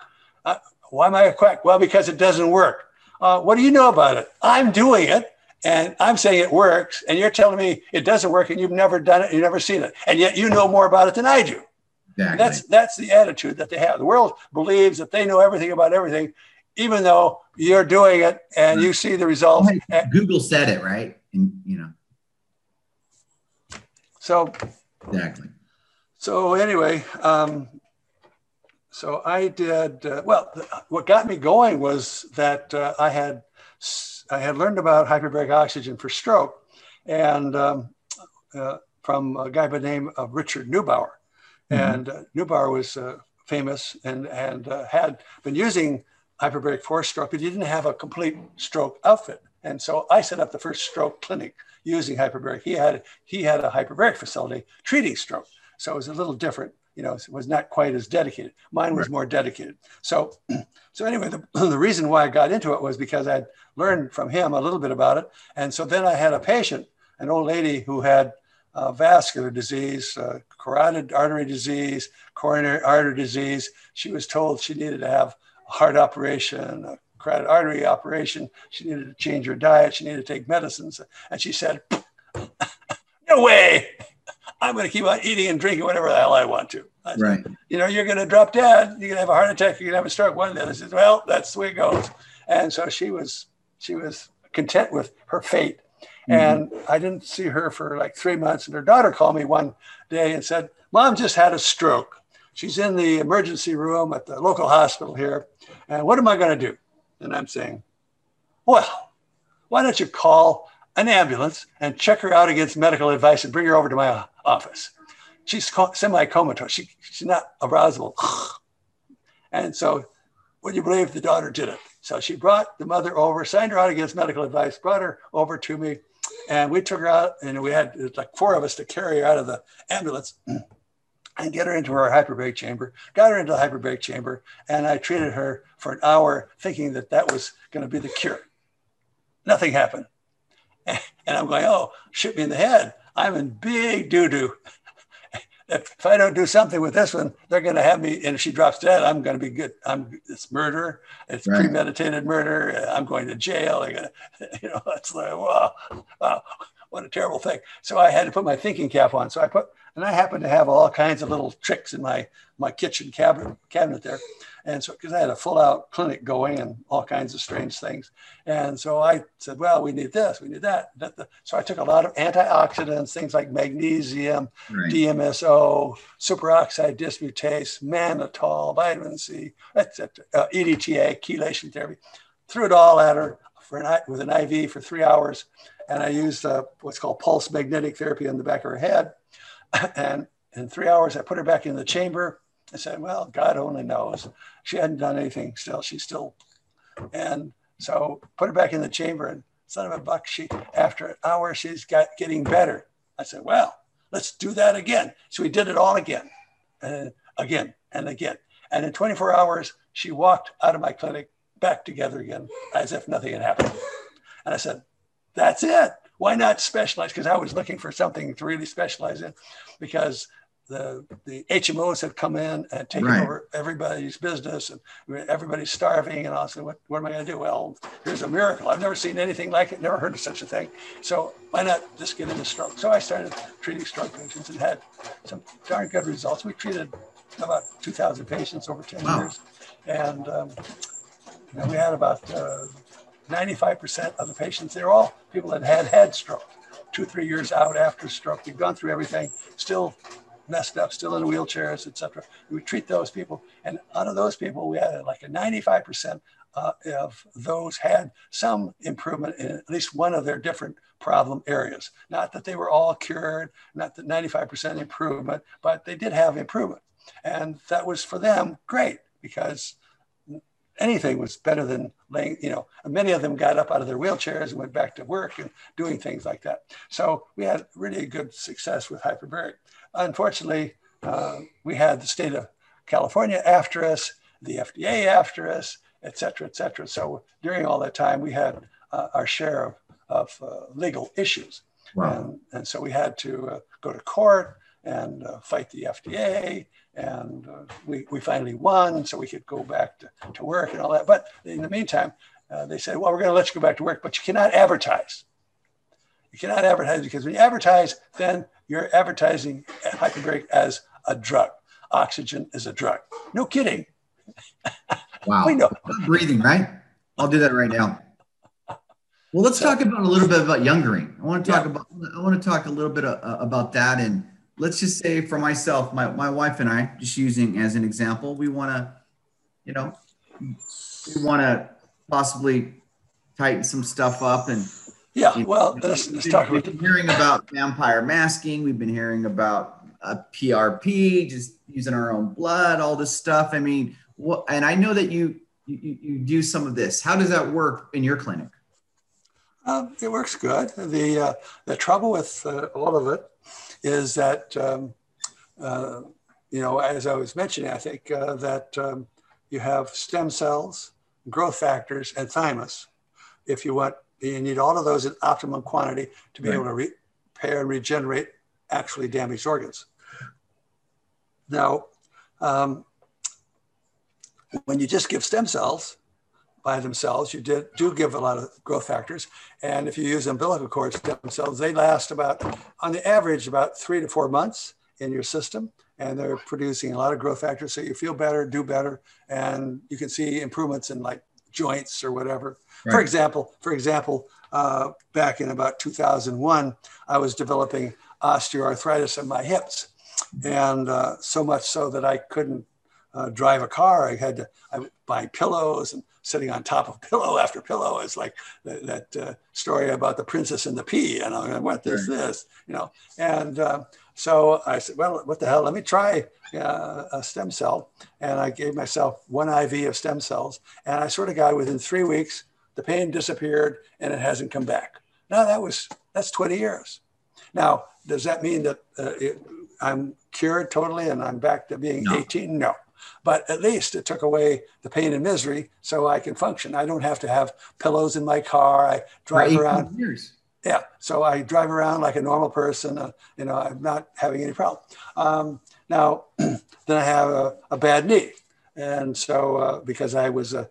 Uh, why am I a quack? Well, because it doesn't work. Uh, what do you know about it? I'm doing it and I'm saying it works, and you're telling me it doesn't work, and you've never done it, you've never seen it, and yet you know more about it than I do. Exactly. That's that's the attitude that they have. The world believes that they know everything about everything, even though you're doing it and you see the results. Google said it, right? And you know. So. Exactly. So anyway, um, so I did uh, well. What got me going was that uh, I had I had learned about hyperbaric oxygen for stroke, and um, uh, from a guy by the name of Richard Neubauer. Mm-hmm. And uh, Neubauer was uh, famous and, and uh, had been using hyperbaric for stroke, but he didn't have a complete stroke outfit. And so I set up the first stroke clinic using hyperbaric. He had he had a hyperbaric facility treating stroke. So it was a little different. You know, it was not quite as dedicated. Mine was more dedicated. So, so anyway, the, the reason why I got into it was because I'd learned from him a little bit about it. And so then I had a patient, an old lady who had uh, vascular disease, uh, carotid artery disease, coronary artery disease. She was told she needed to have a heart operation, a carotid artery operation. She needed to change her diet. She needed to take medicines. And she said, No way. I'm going to keep on eating and drinking whatever the hell I want to. Right. You know, you're going to drop dead. You're going to have a heart attack. You're going to have a stroke. One day. I said, Well, that's the way it goes. And so she was, she was content with her fate. Mm-hmm. And I didn't see her for like three months. And her daughter called me one day and said, Mom just had a stroke. She's in the emergency room at the local hospital here. And what am I going to do? And I'm saying, well, why don't you call an ambulance and check her out against medical advice and bring her over to my office? She's semi comatose. She, she's not arousable. And so, would you believe the daughter did it? So she brought the mother over, signed her out against medical advice, brought her over to me, and we took her out. And we had like four of us to carry her out of the ambulance and get her into our hyperbaric chamber. Got her into the hyperbaric chamber, and I treated her for an hour, thinking that that was going to be the cure. Nothing happened, and I'm going, "Oh, shoot me in the head! I'm in big doo doo." if I don't do something with this one, they're going to have me. And if she drops dead, I'm going to be good. I'm it's murder. It's right. premeditated murder. I'm going to jail. Going to, you know, it's like wow, wow, what a terrible thing. So I had to put my thinking cap on. So I put and I happen to have all kinds of little tricks in my my kitchen cabinet cabinet there. And so, because I had a full out clinic going and all kinds of strange things. And so I said, well, we need this, we need that. So I took a lot of antioxidants, things like magnesium, right. DMSO, superoxide dismutase, mannitol, vitamin C, etc., uh, EDTA, chelation therapy. Threw it all at her for an, with an IV for three hours. And I used uh, what's called pulse magnetic therapy on the back of her head and in three hours, I put her back in the chamber. I said, well, God only knows. She hadn't done anything still. She's still, and so put her back in the chamber and son of a buck, she, after an hour, she's got getting better. I said, well, let's do that again. So we did it all again and again and again. And in 24 hours, she walked out of my clinic back together again as if nothing had happened. And I said, that's it why not specialize? Because I was looking for something to really specialize in because the the HMOs had come in and taken right. over everybody's business and everybody's starving and I said, what, what am I going to do? Well, here's a miracle. I've never seen anything like it, never heard of such a thing. So why not just get into stroke? So I started treating stroke patients and had some darn good results. We treated about 2,000 patients over 10 wow. years. And, um, and we had about uh, 95% of the patients, they're all people that had had stroke, two, three years out after stroke. They've gone through everything, still messed up, still in wheelchairs, etc. We treat those people. And out of those people, we had like a 95% uh, of those had some improvement in at least one of their different problem areas. Not that they were all cured, not that 95% improvement, but they did have improvement. And that was for them great because anything was better than laying, you know, many of them got up out of their wheelchairs and went back to work and doing things like that. So we had really good success with hyperbaric. Unfortunately, uh, we had the state of California after us, the FDA after us, et cetera, et cetera. So during all that time, we had uh, our share of, of uh, legal issues. Wow. And, and, so we had to uh, go to court and uh, fight the FDA and uh, we, we finally won so we could go back to, to work and all that. But in the meantime uh, they said well we're going to let you go back to work but you cannot advertise. You cannot advertise because when you advertise then you're advertising hyperbaric as a drug. Oxygen is a drug. No kidding. Wow. We know. Breathing right? I'll do that right now. Well let's so, talk about a little bit about youngering i want to talk yeah. about i want to talk a little bit uh, about that and let's just say for myself, my, my wife and I, just using as an example, we want to, you know, we want to possibly tighten some stuff up and yeah, you know, well, let's, let's talk about. We've been hearing about vampire masking. We've been hearing about a PRP, just using our own blood, all this stuff. I mean, what? And I know that you you, you do some of this. How does that work in your clinic? Um, it works good. The uh, the trouble with uh, all of it is that um, uh, you know, as I was mentioning, I think uh, that um, you have stem cells, growth factors, and thymus. If you want, you need all of those in optimum quantity to be right. able to repair and regenerate actually damaged organs. Now, um, when you just give stem cells by themselves, you did, do give a lot of growth factors. And if you use umbilical cord stem cells, they last about, on the average, about three to four months in your system. And they're producing a lot of growth factors. So you feel better, do better, and you can see improvements in like joints or whatever. Right. For example, for example, uh, back in about 2001, I was developing osteoarthritis in my hips. And uh, so much so that I couldn't uh, drive a car. I had to I buy pillows and sitting on top of pillow after pillow. It's like that, that uh, story about the princess and the pea. And know, I want this, this, you know. And uh, so I said, well, what the hell? Let me try uh, a stem cell. And I gave myself one IV of stem cells. And I sort of got within three weeks, the pain disappeared and it hasn't come back. Now that was, that's 20 years. Now, does that mean that uh, it, I'm cured totally and I'm back to being no. 18? No. But at least it took away the pain and misery so I can function. I don't have to have pillows in my car. I drive around. Years. Yeah. So I drive around like a normal person. Uh, you know, I'm not having any problem. Um, now, then I have a, a, bad knee. And so, uh, because I was, a,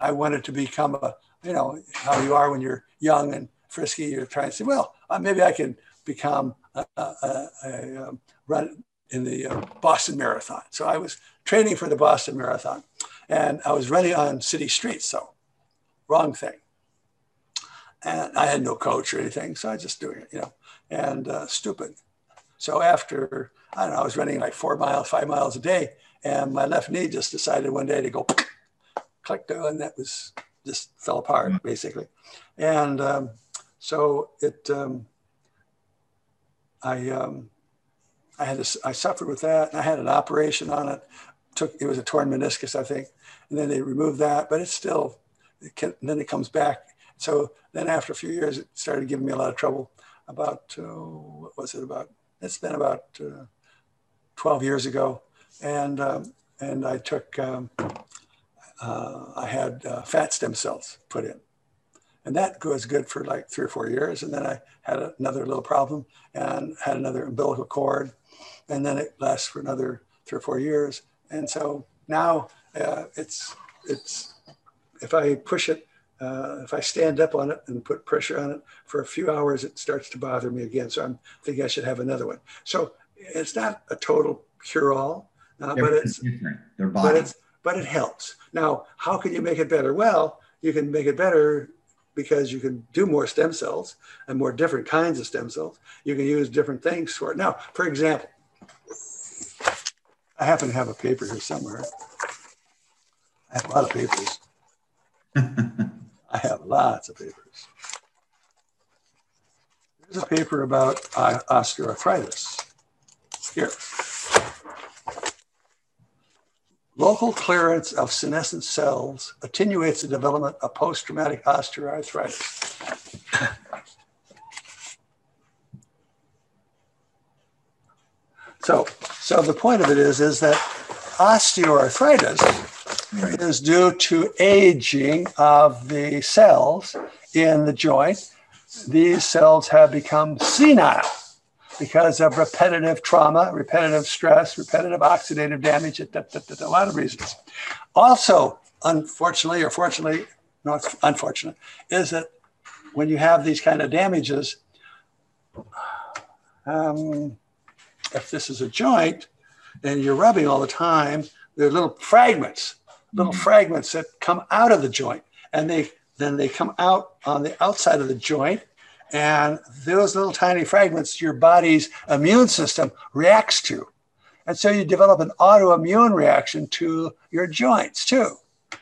I wanted to become a, you know, how you are when you're young and frisky, you're trying to say, well, uh, maybe I can become a, a, a, um, run in the uh, Boston Marathon. So I was training for the Boston Marathon and I was running on city streets. So wrong thing. And I had no coach or anything. So I was just doing it, you know, and uh, stupid. So after, I don't know, I was running like four miles, five miles a day. And my left knee just decided one day to go click, and that was just fell apart mm-hmm. basically. And um, so it, um, I, um, I had I suffered with that. And I had an operation on it. Took it was a torn meniscus, I think, and then they removed that. But it's still, it can, then it comes back. So then after a few years, it started giving me a lot of trouble. About uh, what was it about? It's been about uh, 12 years ago, and um, and I took um, uh, I had uh, fat stem cells put in. And that was good for like three or four years. And then I had another little problem and had another umbilical cord. And then it lasts for another three or four years. And so now uh, it's, it's, if I push it, uh, if I stand up on it and put pressure on it for a few hours, it starts to bother me again. So I'm thinking I should have another one. So it's not a total cure all, uh, but it's different. Their body. But, it's, but it helps. Now, how can you make it better? Well, you can make it better because you can do more stem cells and more different kinds of stem cells. You can use different things for it. Now, for example, I happen to have a paper here somewhere. I have a lot of papers. I have lots of papers. There's a paper about uh, osteoarthritis. Here. Local clearance of senescent cells attenuates the development of post-traumatic osteoarthritis. So, so the point of it is, is that osteoarthritis right. is due to aging of the cells in the joint. These cells have become senile because of repetitive trauma, repetitive stress, repetitive oxidative damage, a lot of reasons. Also, unfortunately, or fortunately, no, unfortunate, is that when you have these kind of damages, um, if this is a joint and you're rubbing all the time, there are little fragments, little mm-hmm. fragments that come out of the joint, and they then they come out on the outside of the joint and those little tiny fragments your body's immune system reacts to. And so you develop an autoimmune reaction to your joints too.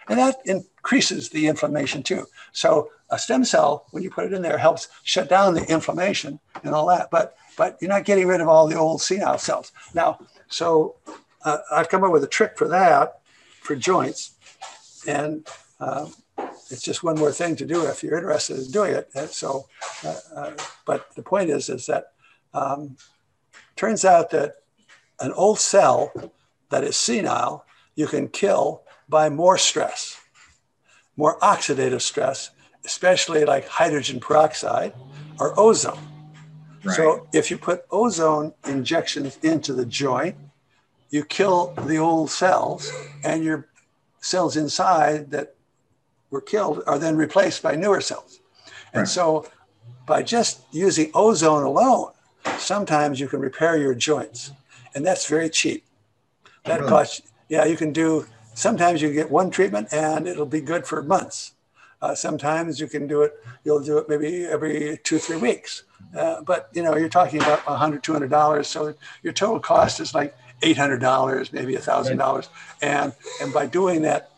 And that increases the inflammation too. So a stem cell, when you put it in there, helps shut down the inflammation and all that. But but you're not getting rid of all the old senile cells. Now, so uh, I've come up with a trick for that, for joints. And uh, it's just one more thing to do if you're interested in doing it. And so, uh, uh, but the point is, is that um, turns out that an old cell that is senile, you can kill by more stress, more oxidative stress, especially like hydrogen peroxide or ozone. Right. So if you put ozone injections into the joint, you kill the old cells and your cells inside that were killed are then replaced by newer cells. Right. And so by just using ozone alone, sometimes you can repair your joints. And that's very cheap. That really? costs, yeah, you can do, sometimes you get one treatment and it'll be good for months. Uh, sometimes you can do it, you'll do it maybe every two, three weeks. Uh, but you know, you're talking about $100, $200. So your total cost is like $800, maybe $1,000. And, and by doing that,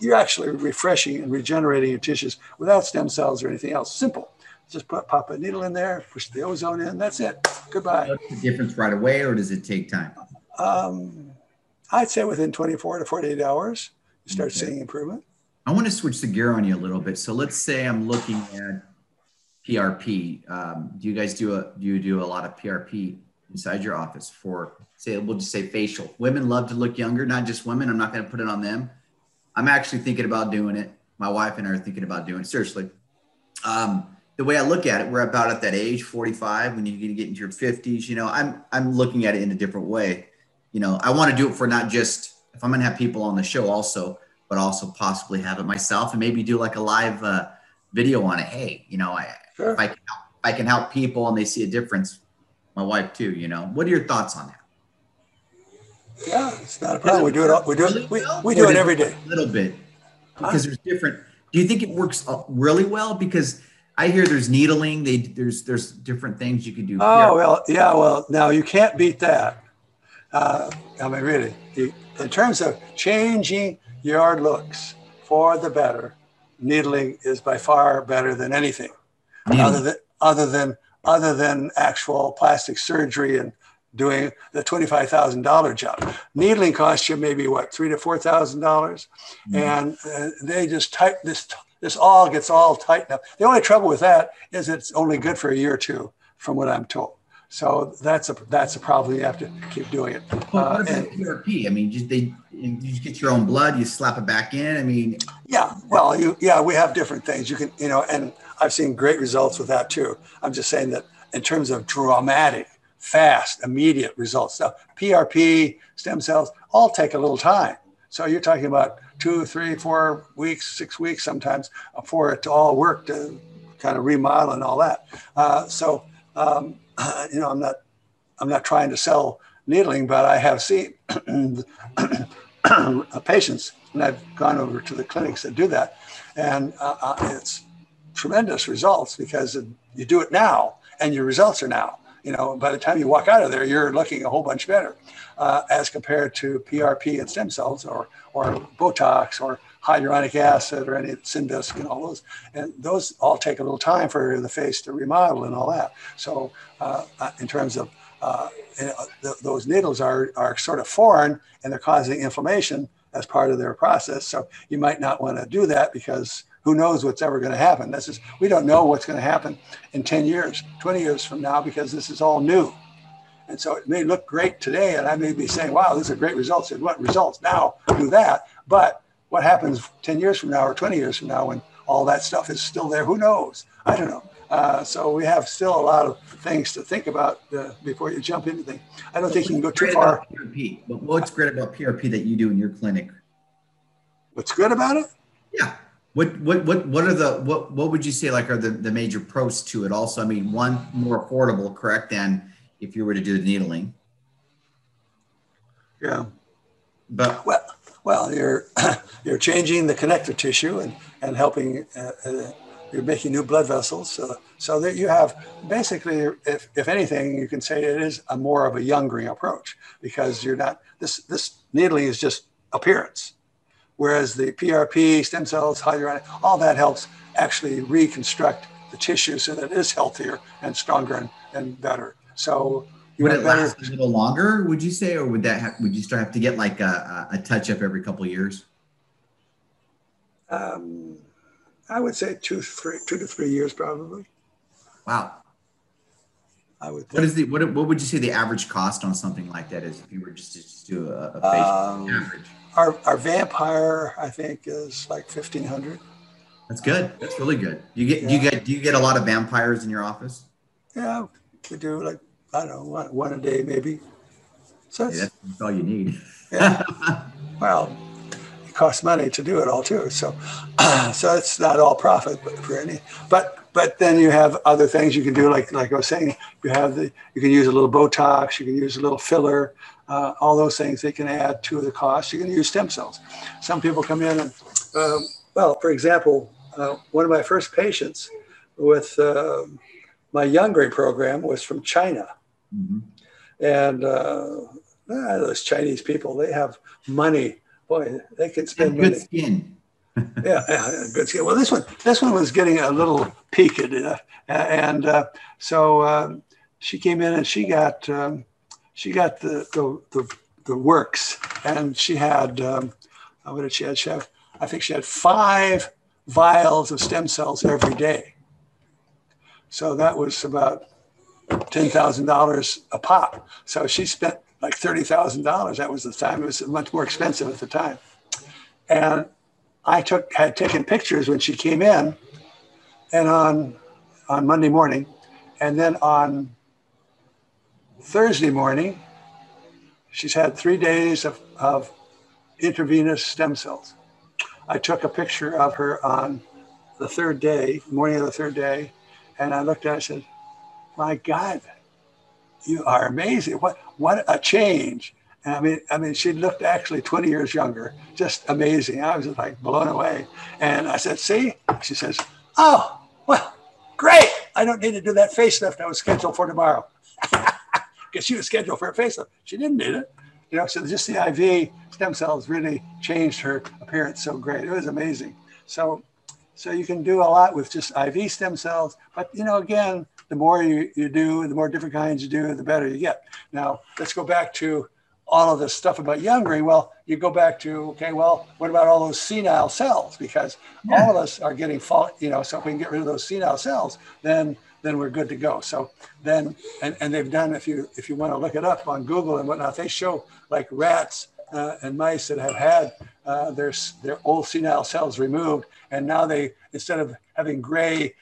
you're actually refreshing and regenerating your tissues without stem cells or anything else. Simple. Just put, pop a needle in there, push the ozone in. That's it. Goodbye. What's the difference right away, or does it take time? Um, I'd say within 24 to 48 hours, you start okay. seeing improvement. I want to switch the gear on you a little bit. So let's say I'm looking at PRP. Um, do you guys do a do you do a lot of PRP inside your office for say we'll just say facial? Women love to look younger, not just women. I'm not going to put it on them. I'm actually thinking about doing it. My wife and I are thinking about doing it. Seriously. Um, the way I look at it, we're about at that age, 45, when you're going to get into your 50s. You know, I'm I'm looking at it in a different way. You know, I want to do it for not just if I'm going to have people on the show also, but also possibly have it myself and maybe do like a live uh, video on it. Hey, you know, I, sure. if I can help, if I can help people and they see a difference, my wife too. You know, what are your thoughts on that? Yeah, it's not a problem. We do it. All, we do it. We, we do it every day. A little bit because there's different. Do you think it works uh, really well? Because I hear there's needling. They there's there's different things you can do. Oh yeah. well, yeah. Well, now you can't beat that. Uh, I mean, really, you, in terms of changing your looks for the better, needling is by far better than anything, needling. other than other than other than actual plastic surgery and doing the $25,000 job. Needling costs you maybe what, three to $4,000. Mm-hmm. And uh, they just type this this all gets all tightened up. The only trouble with that is it's only good for a year or two, from what I'm told. So that's a that's a problem. You have to keep doing it. Well, uh, and, PRP? I mean, you, they you just get your own blood, you slap it back in. I mean, yeah. Well, you yeah, we have different things. You can you know, and I've seen great results with that too. I'm just saying that in terms of dramatic, fast, immediate results. Now, PRP, stem cells, all take a little time. So you're talking about two, three, four weeks, six weeks sometimes for it to all work to kind of remodel and all that. Uh, so um, you know, I'm not I'm not trying to sell needling, but I have seen patients, and I've gone over to the clinics that do that, and uh, uh it's tremendous results because you do it now, and your results are now you know, by the time you walk out of there, you're looking a whole bunch better uh, as compared to PRP and stem cells or, or Botox or hyaluronic acid or any Synvisc and all those. And those all take a little time for the face to remodel and all that. So uh, uh in terms of uh, th- those needles are, are sort of foreign and they're causing inflammation as part of their process. So you might not want to do that because who knows what's ever going to happen. This is we don't know what's going to happen in 10 years, 20 years from now because this is all new. And so it may look great today, and I may be saying, "Wow, these are great results." And what results now? Do that. But what happens 10 years from now or 20 years from now when all that stuff is still there? Who knows? I don't know. Uh, so we have still a lot of things to think about uh, before you jump into things. I don't think you can go too far. PRP. But what's great about PRP that you do in your clinic? What's good about it? Yeah. What what what what are the what what would you say like are the, the major pros to it also? I mean, one more affordable, correct, than if you were to do the needling. Yeah. But well well you're you're changing the connective tissue and and helping uh, uh, you're making new blood vessels so so that you have basically if if anything you can say it is a more of a youngering approach because you're not this this needling is just appearance Whereas the PRP, stem cells, hyaluronic, all that helps actually reconstruct the tissue so that it is healthier and stronger and, and better. So would it last a little longer, would you say, or would that have, would you start have to get like a, a touch up every couple of years? Um, I would say two, three, two to three years probably. Wow. I would. Think. What is the what, what would you say the average cost on something like that is if you were just to just do a, a face um, average? Our our vampire, I think, is like fifteen hundred. That's good. That's really good. You get yeah. do you get do you get a lot of vampires in your office? Yeah, we do. Like I don't know, one, one a day maybe. So that's, yeah, that's all you need. yeah. Well, it costs money to do it all too. So, so it's not all profit, but for any. But but then you have other things you can do, like like I was saying, you have the you can use a little Botox, you can use a little filler, uh, all those things they can add to the cost. You can use stem cells. Some people come in and, um, well, for example, uh, one of my first patients with uh, my Youngering program was from China, mm-hmm. and uh, ah, those Chinese people they have money. Boy, they can spend good money. skin yeah, yeah, good skin. Well, this one, this one was getting a little peaked, uh, and uh, so um, she came in and she got um, she got the, the, the the works, and she had um, what did she have? She had, I think she had five vials of stem cells every day. So that was about ten thousand dollars a pop. So she spent like thirty thousand dollars. That was the time. It was much more expensive at the time, and I took had taken pictures when she came in, and on on Monday morning, and then on Thursday morning, she's had three days of, of intravenous stem cells. I took a picture of her on the third day, morning of the third day, and I looked at her and said, My God, you are amazing. What what a change. And I mean, I mean, she looked actually 20 years younger, just amazing. I was just like blown away. And I said, see, she says, oh, well, great. I don't need to do that facelift I was scheduled for tomorrow. Because she was scheduled for a facelift. She didn't need it. You know, so just the IV stem cells really changed her appearance so great. It was amazing. So, so you can do a lot with just IV stem cells. But, you know, again, the more you, you do, the more different kinds you do, the better you get. Now, let's go back to all of this stuff about Youngering, well, you go back to, okay, well, what about all those senile cells? Because yeah. all of us are getting fault, you know, so if we can get rid of those senile cells, then then we're good to go. So then, and, and they've done, if you if you want to look it up on Google and whatnot, they show like rats uh, and mice that have had uh, their their old senile cells removed, and now they instead of having gray,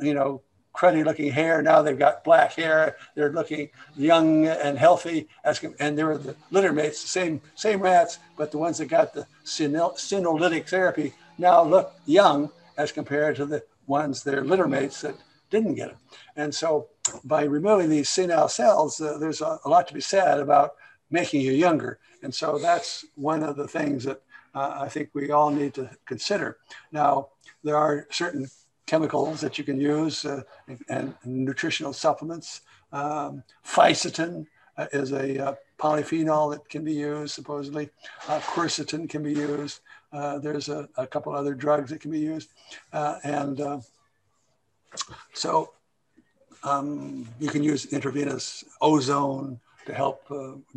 you know, cruddy looking hair. Now they've got black hair. They're looking young and healthy. As, and they were the litter mates, the same, same rats, but the ones that got the senolytic therapy now look young as compared to the ones, their litter mates that didn't get it. And so by removing these senile cells, uh, there's a, a, lot to be said about making you younger. And so that's one of the things that uh, I think we all need to consider. Now, there are certain chemicals that you can use uh, and, and, nutritional supplements. Um, Fisetin uh, is a uh, polyphenol that can be used, supposedly. Uh, quercetin can be used. Uh, there's a, a, couple other drugs that can be used. Uh, and uh, so um, you can use intravenous ozone to help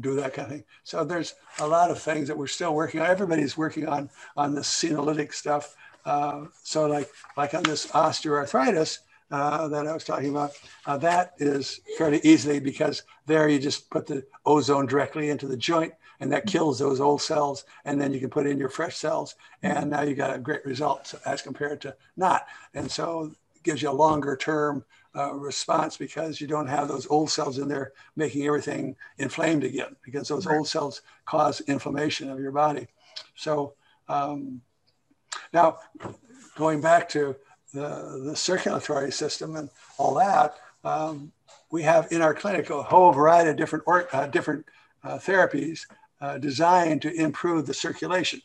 do that kind of thing. So there's a lot of things that we're still working on. Everybody's working on, on the senolytic stuff. Uh, so like, like on this osteoarthritis uh, that I was talking about, uh, that is fairly easily because there you just put the ozone directly into the joint and that kills those old cells. And then you can put in your fresh cells and now you got a great result as compared to not. And so it gives you a longer term uh, response because you don't have those old cells in there making everything inflamed again because those right. old cells cause inflammation of your body. So um, now, going back to the, the circulatory system and all that, um, we have in our clinic a whole variety of different, or, uh, different uh, therapies uh, designed to improve the circulation.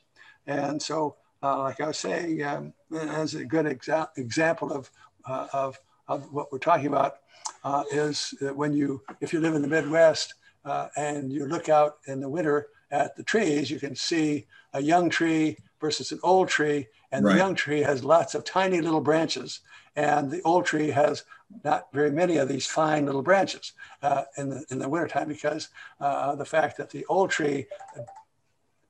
And so, uh, like I was saying, um, as a good exa- example of, uh, of, of what we're talking about uh, is when you, if you live in the Midwest and you look out in the winter at the trees, you can see a young tree versus an old tree. And right. the young tree has lots of tiny little branches, and the old tree has not very many of these fine little branches uh, in the in the wintertime because uh, the fact that the old tree,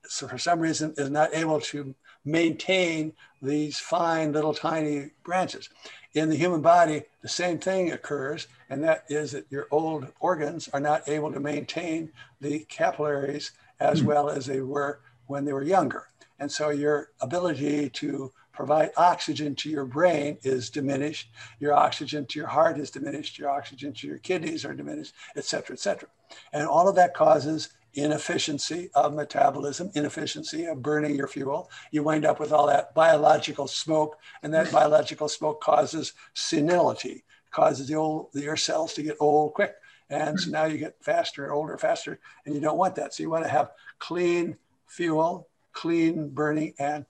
so for some reason, is not able to maintain these fine little tiny branches. in the human body, the same thing occurs, and that is that your old organs are not able to maintain the capillaries as mm. well as they were when they were younger. And so your ability to provide oxygen to your brain is diminished, your oxygen to your heart is diminished, your oxygen to your kidneys are diminished, et cetera, et cetera. And all of that causes inefficiency of metabolism, inefficiency of burning your fuel. You wind up with all that biological smoke, and that mm-hmm. biological smoke causes senility, causes the old your cells to get old quick. And so mm. now you get faster and older, faster, and you don't want that. So you want to have clean fuel, clean burning, and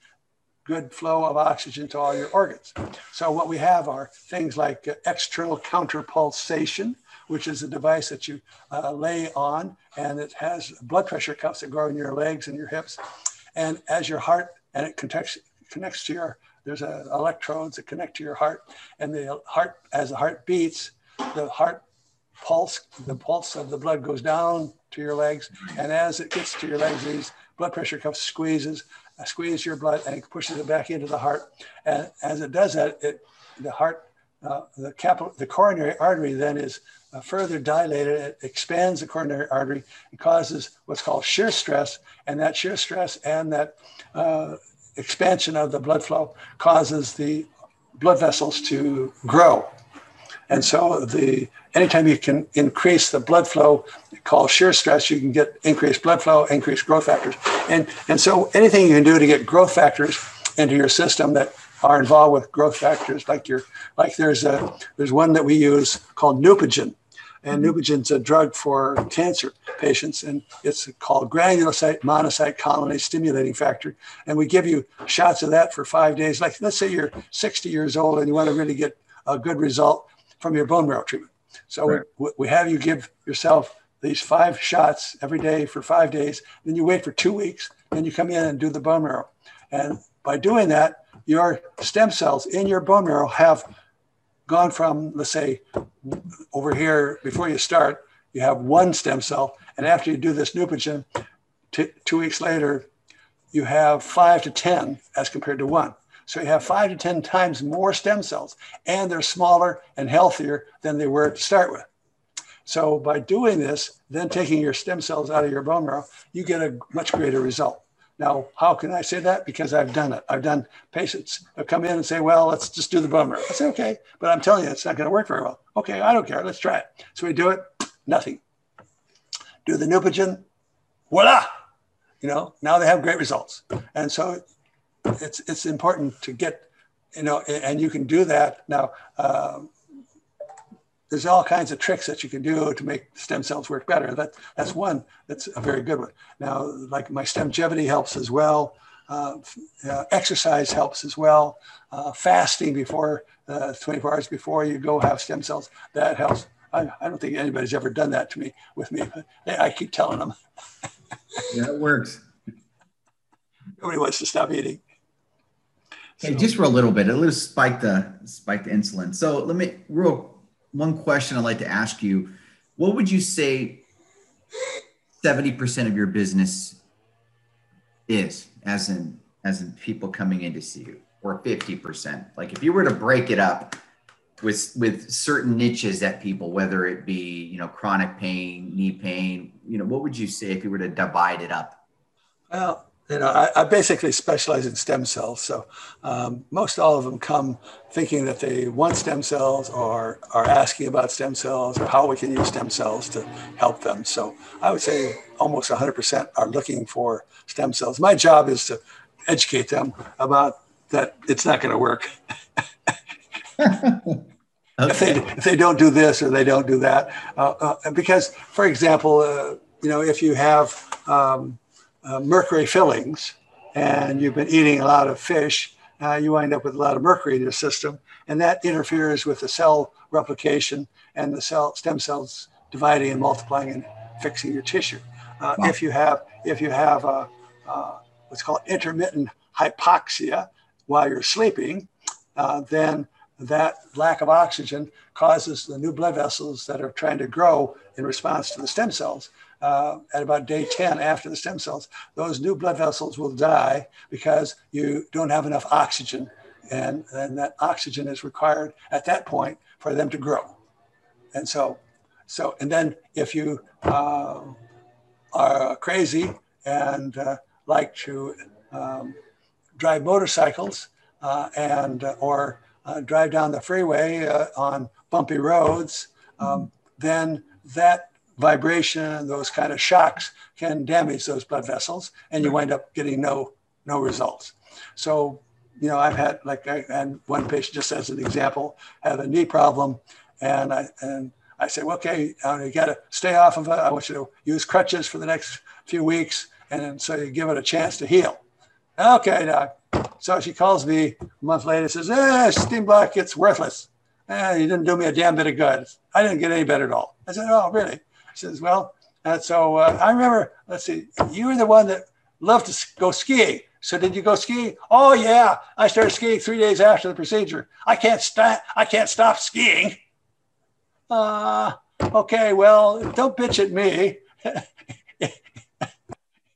good flow of oxygen to all your organs. So what we have are things like external counterpulsation, which is a device that you uh, lay on and it has blood pressure cuffs that go in your legs and your hips. And as your heart, and it connects, connects to your, there's a, electrodes that connect to your heart. And the heart, as the heart beats, the heart pulse, the pulse of the blood goes down to your legs. And as it gets to your legs, these blood pressure cuff squeezes, uh, squeeze your blood and pushes it back into the heart. And as it does that, it, the heart, uh, the capital, the coronary artery then is uh, further dilated, it expands the coronary artery and causes what's called shear stress. And that shear stress and that uh, expansion of the blood flow causes the blood vessels to grow. And so the anytime you can increase the blood flow, called shear stress, you can get increased blood flow, increased growth factors. And, and so anything you can do to get growth factors into your system that are involved with growth factors, like your like there's a there's one that we use called Neupogen. And mm-hmm. Neupogen's a drug for cancer patients, and it's called granulocyte monocyte colony stimulating factor. And we give you shots of that for five days. Like, let's say you're 60 years old and you want to really get a good result from your bone marrow treatment. So right. we, we have you give yourself these five shots every day for five days. Then you wait for two weeks, then you come in and do the bone marrow. And by doing that, your stem cells in your bone marrow have gone from, let's say, over here before you start, you have one stem cell. And after you do this Neupogen, t- two weeks later, you have five to 10 as compared to one. So you have five to 10 times more stem cells, and they're smaller and healthier than they were to start with. So by doing this, then taking your stem cells out of your bone marrow, you get a much greater result. Now, how can I say that? Because I've done it. I've done patients that come in and say, well, let's just do the bone marrow. I say, okay, but I'm telling you, it's not going to work very well. Okay, I don't care. Let's try it. So we do it, nothing. Do the Neupogen, voila. You know, now they have great results. And so it's, it's important to get, you know, and you can do that. Now, um, there's all kinds of tricks that you can do to make stem cells work better. That that's one that's a very good one. Now, like my StemGevity helps as well. Uh, uh, exercise helps as well. Uh, fasting before uh, 24 hours before you go have stem cells that helps. I, I, don't think anybody's ever done that to me with me, but I keep telling them. yeah, it works. Nobody wants to stop eating. Hey, so. just for a little bit, a little spike the spike the insulin. So let me real one question I'd like to ask you. What would you say 70% of your business is as in as in people coming in to see you or 50%? Like if you were to break it up with with certain niches that people whether it be, you know, chronic pain, knee pain, you know, what would you say if you were to divide it up? Well, you know, I, I, basically specialize in stem cells. So um, most all of them come thinking that they want stem cells or are asking about stem cells or how we can use stem cells to help them. So I would say almost 100% are looking for stem cells. My job is to educate them about that it's not going to work. okay. if, they, if they don't do this or they don't do that. Uh, uh, because, for example, uh, you know, if you have um, uh, mercury fillings and you've been eating a lot of fish, uh, you wind up with a lot of mercury in your system, and that interferes with the cell replication and the cell stem cells dividing and multiplying and fixing your tissue. Uh, wow. If you have if you have a, uh, what's called intermittent hypoxia while you're sleeping, uh, then that lack of oxygen causes the new blood vessels that are trying to grow in response to the stem cells uh, at about day 10 after the stem cells, those new blood vessels will die because you don't have enough oxygen and then that oxygen is required at that point for them to grow. And so, so and then if you uh, are crazy and uh, like to um, drive motorcycles uh, and uh, or uh, drive down the freeway on bumpy roads, um, then that vibration, those kind of shocks can damage those blood vessels, and you wind up getting no no results. So, you know, I've had like I had one patient just as an example had a knee problem, and I and I said, well, okay, uh, you got to stay off of it. I want you to use crutches for the next few weeks, and so you give it a chance to heal. Okay, doc. So she calls me a month later, says, eh, Steenblock, it's worthless. Eh, you didn't do me a damn bit of good. I didn't get any better at all. I said, oh, really? Says, well, and so uh, I remember, let's see, you were the one that loved to go skiing. So did you go skiing? Oh yeah, I started skiing three days after the procedure. I can't stop. I can't stop skiing. Uh, okay, well, don't bitch at me.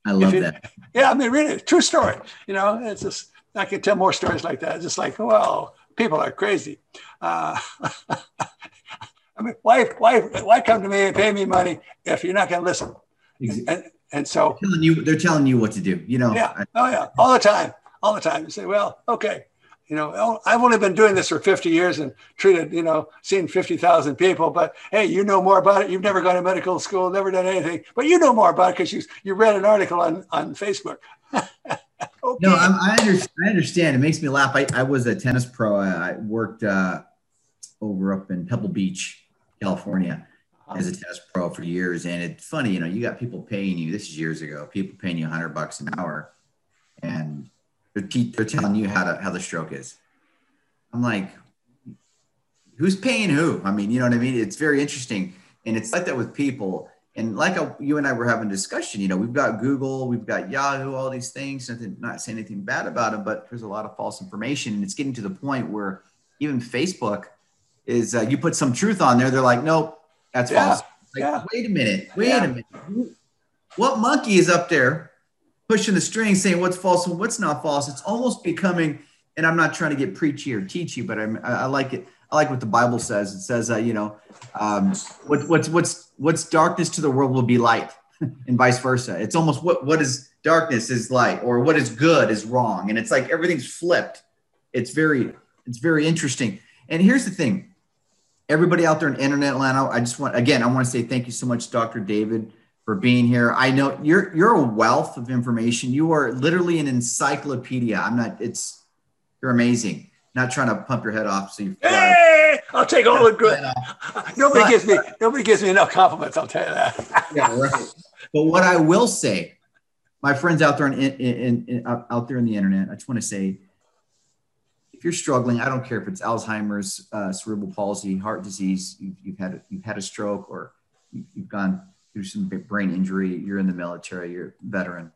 I love it, that. Yeah, I mean, really, true story. You know, it's just I can tell more stories like that. It's just like, well, people are crazy. Uh, I mean, why, why, why come to me and pay me money if you're not going to listen? And, and so they're telling you, they're telling you what to do. You know. Yeah. Oh yeah. All the time. All the time. You say, well, okay. You know, oh, I've only been doing this for 50 years and treated, you know, seen 50,000 people. But hey, you know more about it. You've never gone to medical school, never done anything, but you know more about it because you you read an article on on Facebook. okay. No, I'm, i understand, I understand. It makes me laugh. I, I was a tennis pro. I, I worked uh, over up in Pebble Beach, California, as a uh-huh. test pro for years. And it's funny, you know, you got people paying you. This is years ago. People paying you 100 bucks an hour, and they're, te- they're telling you how to how the stroke is. I'm like, who's paying who? I mean, you know what I mean? It's very interesting, and it's like that with people. And like a, you and I were having a discussion, you know, we've got Google, we've got Yahoo, all these things. Nothing, not saying anything bad about them, but there's a lot of false information, and it's getting to the point where even Facebook is uh, you put some truth on there, they're like, nope, that's yeah. false. Like, yeah. wait a minute, wait yeah. a minute. What monkey is up there pushing the string, saying what's false and what's not false? It's almost becoming, and I'm not trying to get preachy or teachy, but I'm, I, I like it. I like what the Bible says. It says, uh, you know, um, what, what's what's what's darkness to the world will be light, and vice versa. It's almost what what is darkness is light, or what is good is wrong, and it's like everything's flipped. It's very it's very interesting. And here's the thing: everybody out there in internet land, I just want again, I want to say thank you so much, Dr. David, for being here. I know you're you're a wealth of information. You are literally an encyclopedia. I'm not. It's you're amazing. Not trying to pump your head off. So you. Hey, I'll take all the good. Uh, nobody but, gives me nobody gives me enough compliments. I'll tell you that. yeah, right. But what I will say, my friends out there in, in, in, in out there in the internet, I just want to say if you're struggling, I don't care if it's Alzheimer's, uh, cerebral palsy, heart disease, you've, you've, had you've had a stroke, or you've gone through some brain injury, you're in the military, you're a veteran.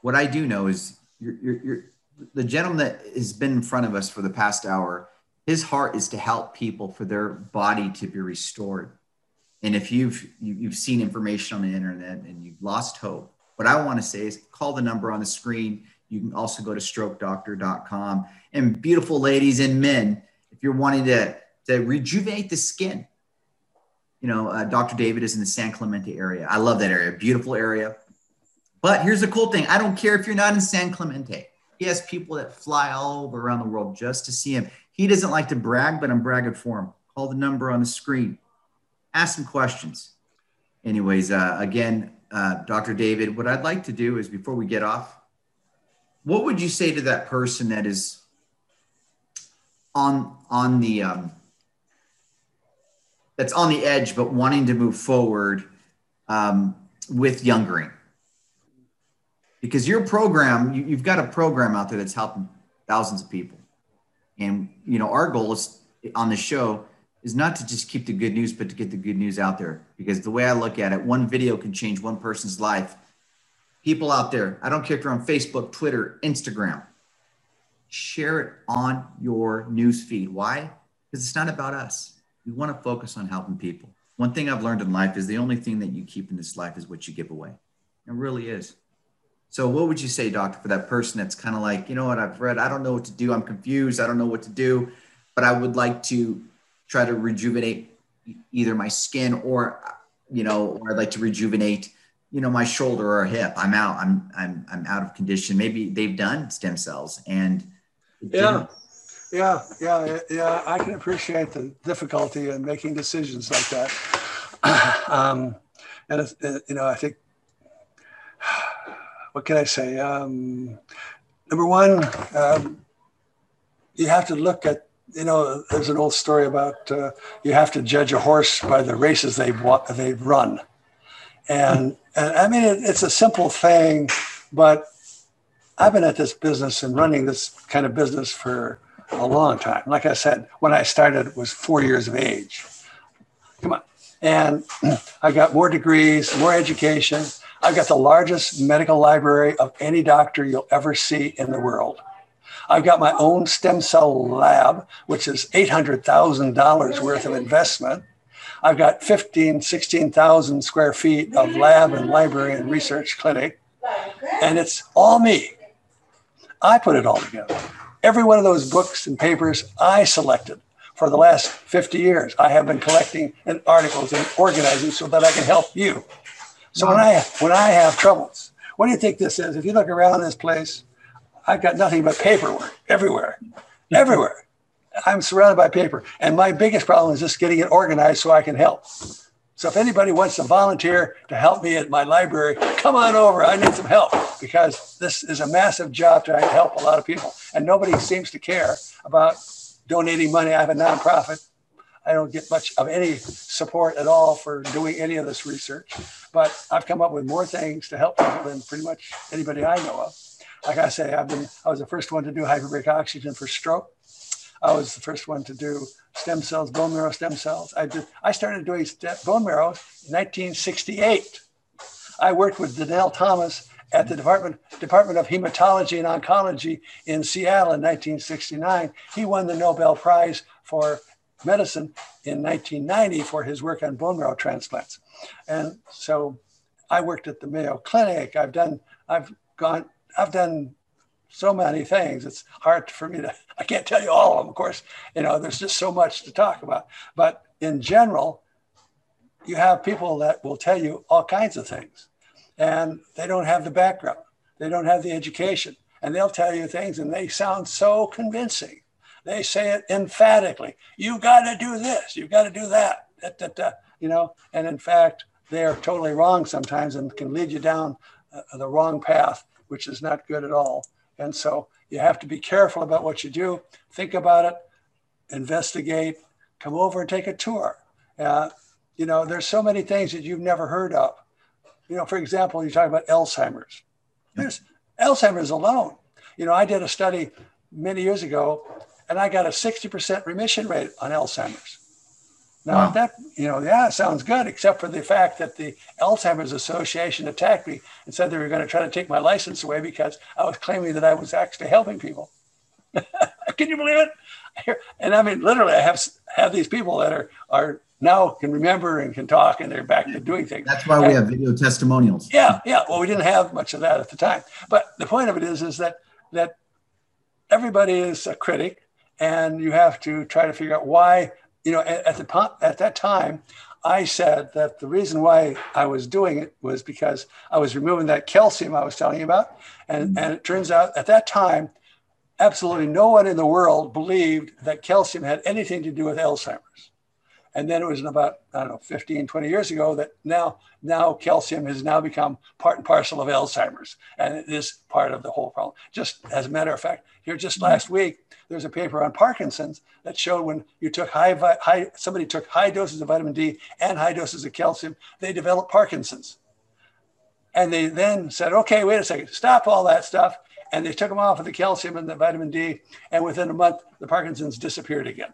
What I do know is you're, you're, you're, the gentleman that has been in front of us for the past hour. His heart is to help people for their body to be restored. And if you've you've seen information on the internet and you've lost hope, what I want to say is call the number on the screen you can also go to strokedoctor.com. And beautiful ladies and men, if you're wanting to, to rejuvenate the skin, you know, uh, Dr. David is in the San Clemente area. I love that area, beautiful area. But here's the cool thing I don't care if you're not in San Clemente. He has people that fly all over around the world just to see him. He doesn't like to brag, but I'm bragging for him. Call the number on the screen, ask some questions. Anyways, uh, again, uh, Dr. David, what I'd like to do is before we get off, what would you say to that person that is on on the um, that's on the edge but wanting to move forward um, with youngering? Because your program you, you've got a program out there that's helping thousands of people. And you know our goal is on the show is not to just keep the good news but to get the good news out there. Because the way i look at it one video can change one person's life people out there, I don't care if you're on Facebook, Twitter, Instagram, share it on your news feed. Why? Because it's not about us. We want to focus on helping people. One thing I've learned in life is the only thing that you keep in this life is what you give away. It really is. So, what would you say, doctor, for that person that's kind of like, you know what, I've read, I don't know what to do, I'm confused, I don't know what to do, but I would like to try to rejuvenate either my skin or, you know, or I'd like to rejuvenate, you know, my shoulder or hip. I'm out, I'm, I'm, I'm out of condition. Maybe they've done stem cells and yeah. Yeah, yeah, yeah. I can appreciate the difficulty in making decisions like that. um, and you know, I think what can I say? Um, number one, um, you have to look at, you know, there's an old story about uh, you have to judge a horse by the races they've, they've run. And, and I mean, it, it's a simple thing, but I've been at this business and running this kind of business for a long time. Like I said, when I started, was four years of age. Come on. And I got more degrees, more education. I've got the largest medical library of any doctor you'll ever see in the world. I've got my own stem cell lab, which is $800,000 worth of investment. I've got 15, 16,000 square feet of lab and library and research clinic. And it's all me. I put it all together. Every one of those books and papers I selected for the last 50 years. I have been collecting and articles and organizing so that I can help you. So when I when I have troubles, what do you think this is? If you look around this place, I've got nothing but paperwork everywhere, everywhere. I'm surrounded by paper, and my biggest problem is just getting it organized so I can help. So if anybody wants to volunteer to help me at my library, come on over. I need some help because this is a massive job trying to help a lot of people, and nobody seems to care about donating money. I have a nonprofit I don't get much of any support at all for doing any of this research, but I've come up with more things to help people than pretty much anybody I know of. Like I say, I've been, I was the first one to do hyperbaric oxygen for stroke. I was the first one to do stem cells, bone marrow stem cells. I did, I started doing bone marrow in 1968. I worked with Donnall Thomas at the Department, Department of Hematology and Oncology in Seattle in 1969. He won the Nobel Prize for medicine in 1990 for his work on bone marrow transplants. And so I worked at the Mayo Clinic. I've done, I've gone, I've done so many things. It's hard for me to, I can't tell you all of them, of course. You know, there's just so much to talk about. But in general, you have people that will tell you all kinds of things and they don't have the background, they don't have the education, and they'll tell you things and they sound so convincing they say it emphatically. You've got to do this. You've got to do that. Da, da, da, you know, and in fact, they are totally wrong sometimes and can lead you down uh, the wrong path, which is not good at all. And so you have to be careful about what you do. Think about it, investigate, come over and take a tour. Uh, you know, there's so many things that you've never heard of. You know, for example, you talk about Alzheimer's. There's Alzheimer's alone. You know, I did a study many years ago and I got a 60% remission rate on Alzheimer's. Now wow. that you know, yeah, sounds good, except for the fact that the Alzheimer's Association attacked me and said they were going to try to take my license away because I was claiming that I was actually helping people. can you believe it? And I mean, literally, I have have these people that are are now can remember and can talk, and they're back to doing things. That's why we and, have video testimonials. Yeah, yeah. Well, we didn't have much of that at the time, but the point of it is, is that that everybody is a critic and you have to try to figure out why you know at, at the at that time i said that the reason why i was doing it was because i was removing that calcium i was telling you about. And mm-hmm. and it turns out at that time absolutely no one in the world believed that calcium had anything to do with alzheimer's and then it was in about i don't know 15 20 years ago that now now calcium has now become part and parcel of alzheimer's and it is part of the whole problem just as a matter of fact here just hmm. last week there's a paper on Parkinson's that showed when you took high, high somebody took high doses of vitamin D and high doses of calcium, they developed Parkinson's. And they then said, okay, wait a second, stop all that stuff. And they took them off of the calcium and the vitamin D. And within a month, the Parkinson's disappeared again.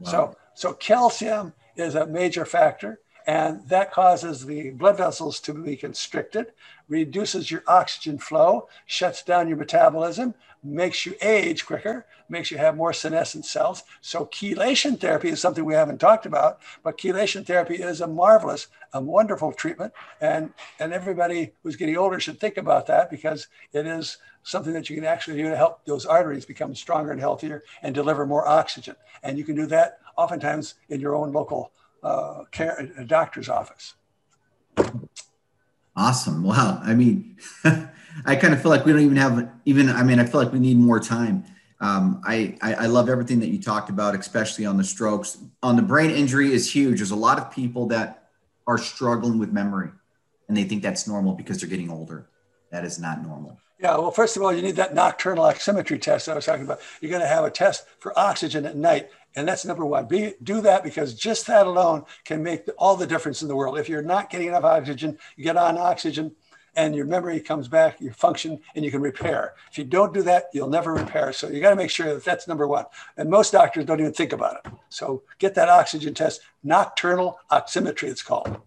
Wow. So, so calcium is a major factor. And that causes the blood vessels to be constricted, reduces your oxygen flow, shuts down your metabolism, makes you age quicker, makes you have more senescent cells. So chelation therapy is something we haven't talked about, but chelation therapy is a marvelous, a wonderful treatment. And, and everybody who's getting older should think about that because it is something that you can actually do to help those arteries become stronger and healthier and deliver more oxygen. And you can do that oftentimes in your own local uh, care, uh, doctor's office. Awesome. Wow. I mean, I kind of feel like we don't even have even. I mean, I feel like we need more time. Um, I, I, I love everything that you talked about, especially on the strokes. On the brain injury is huge. There's a lot of people that are struggling with memory, and they think that's normal because they're getting older. That is not normal. Yeah, well, first of all, you need that nocturnal oximetry test I was talking about. You're going to have a test for oxygen at night, and that's number one. Be, do that because just that alone can make all the difference in the world. If you're not getting enough oxygen, you get on oxygen, and your memory comes back, you function, and you can repair. If you don't do that, you'll never repair. So you got to make sure that that's number one. And most doctors don't even think about it. So get that oxygen test, nocturnal oximetry, it's called.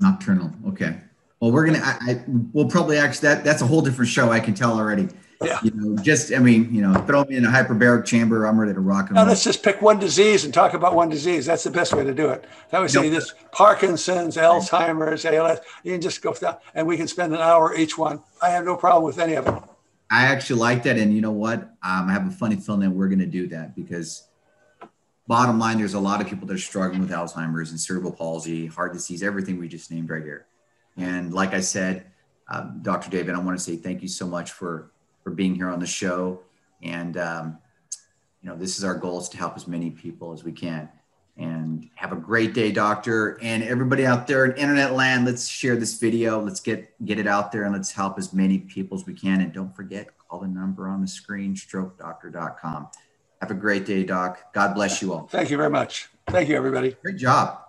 Nocturnal. Okay. Well, we're gonna. I, I we'll probably actually that that's a whole different show. I can tell already. Yeah. You know, just I mean, you know, throw me in a hyperbaric chamber. I'm ready to rock and now, roll. let's just pick one disease and talk about one disease. That's the best way to do it. That would say nope. this Parkinson's, Alzheimer's, ALS. You can just go down, and we can spend an hour each one. I have no problem with any of it. I actually like that, and you know what? Um, I have a funny feeling that we're going to do that because, bottom line, there's a lot of people that are struggling with Alzheimer's and cerebral palsy, heart disease, everything we just named right here. And like I said, um, Dr. David, I want to say thank you so much for for being here on the show. And um, you know, this is our goal is to help as many people as we can. And have a great day, doctor. And everybody out there in internet land, let's share this video. Let's get get it out there and let's help as many people as we can. And don't forget, call the number on the screen, strokedoctor.com. Have a great day, Doc. God bless you all. Thank you very much. Thank you, everybody. Great job.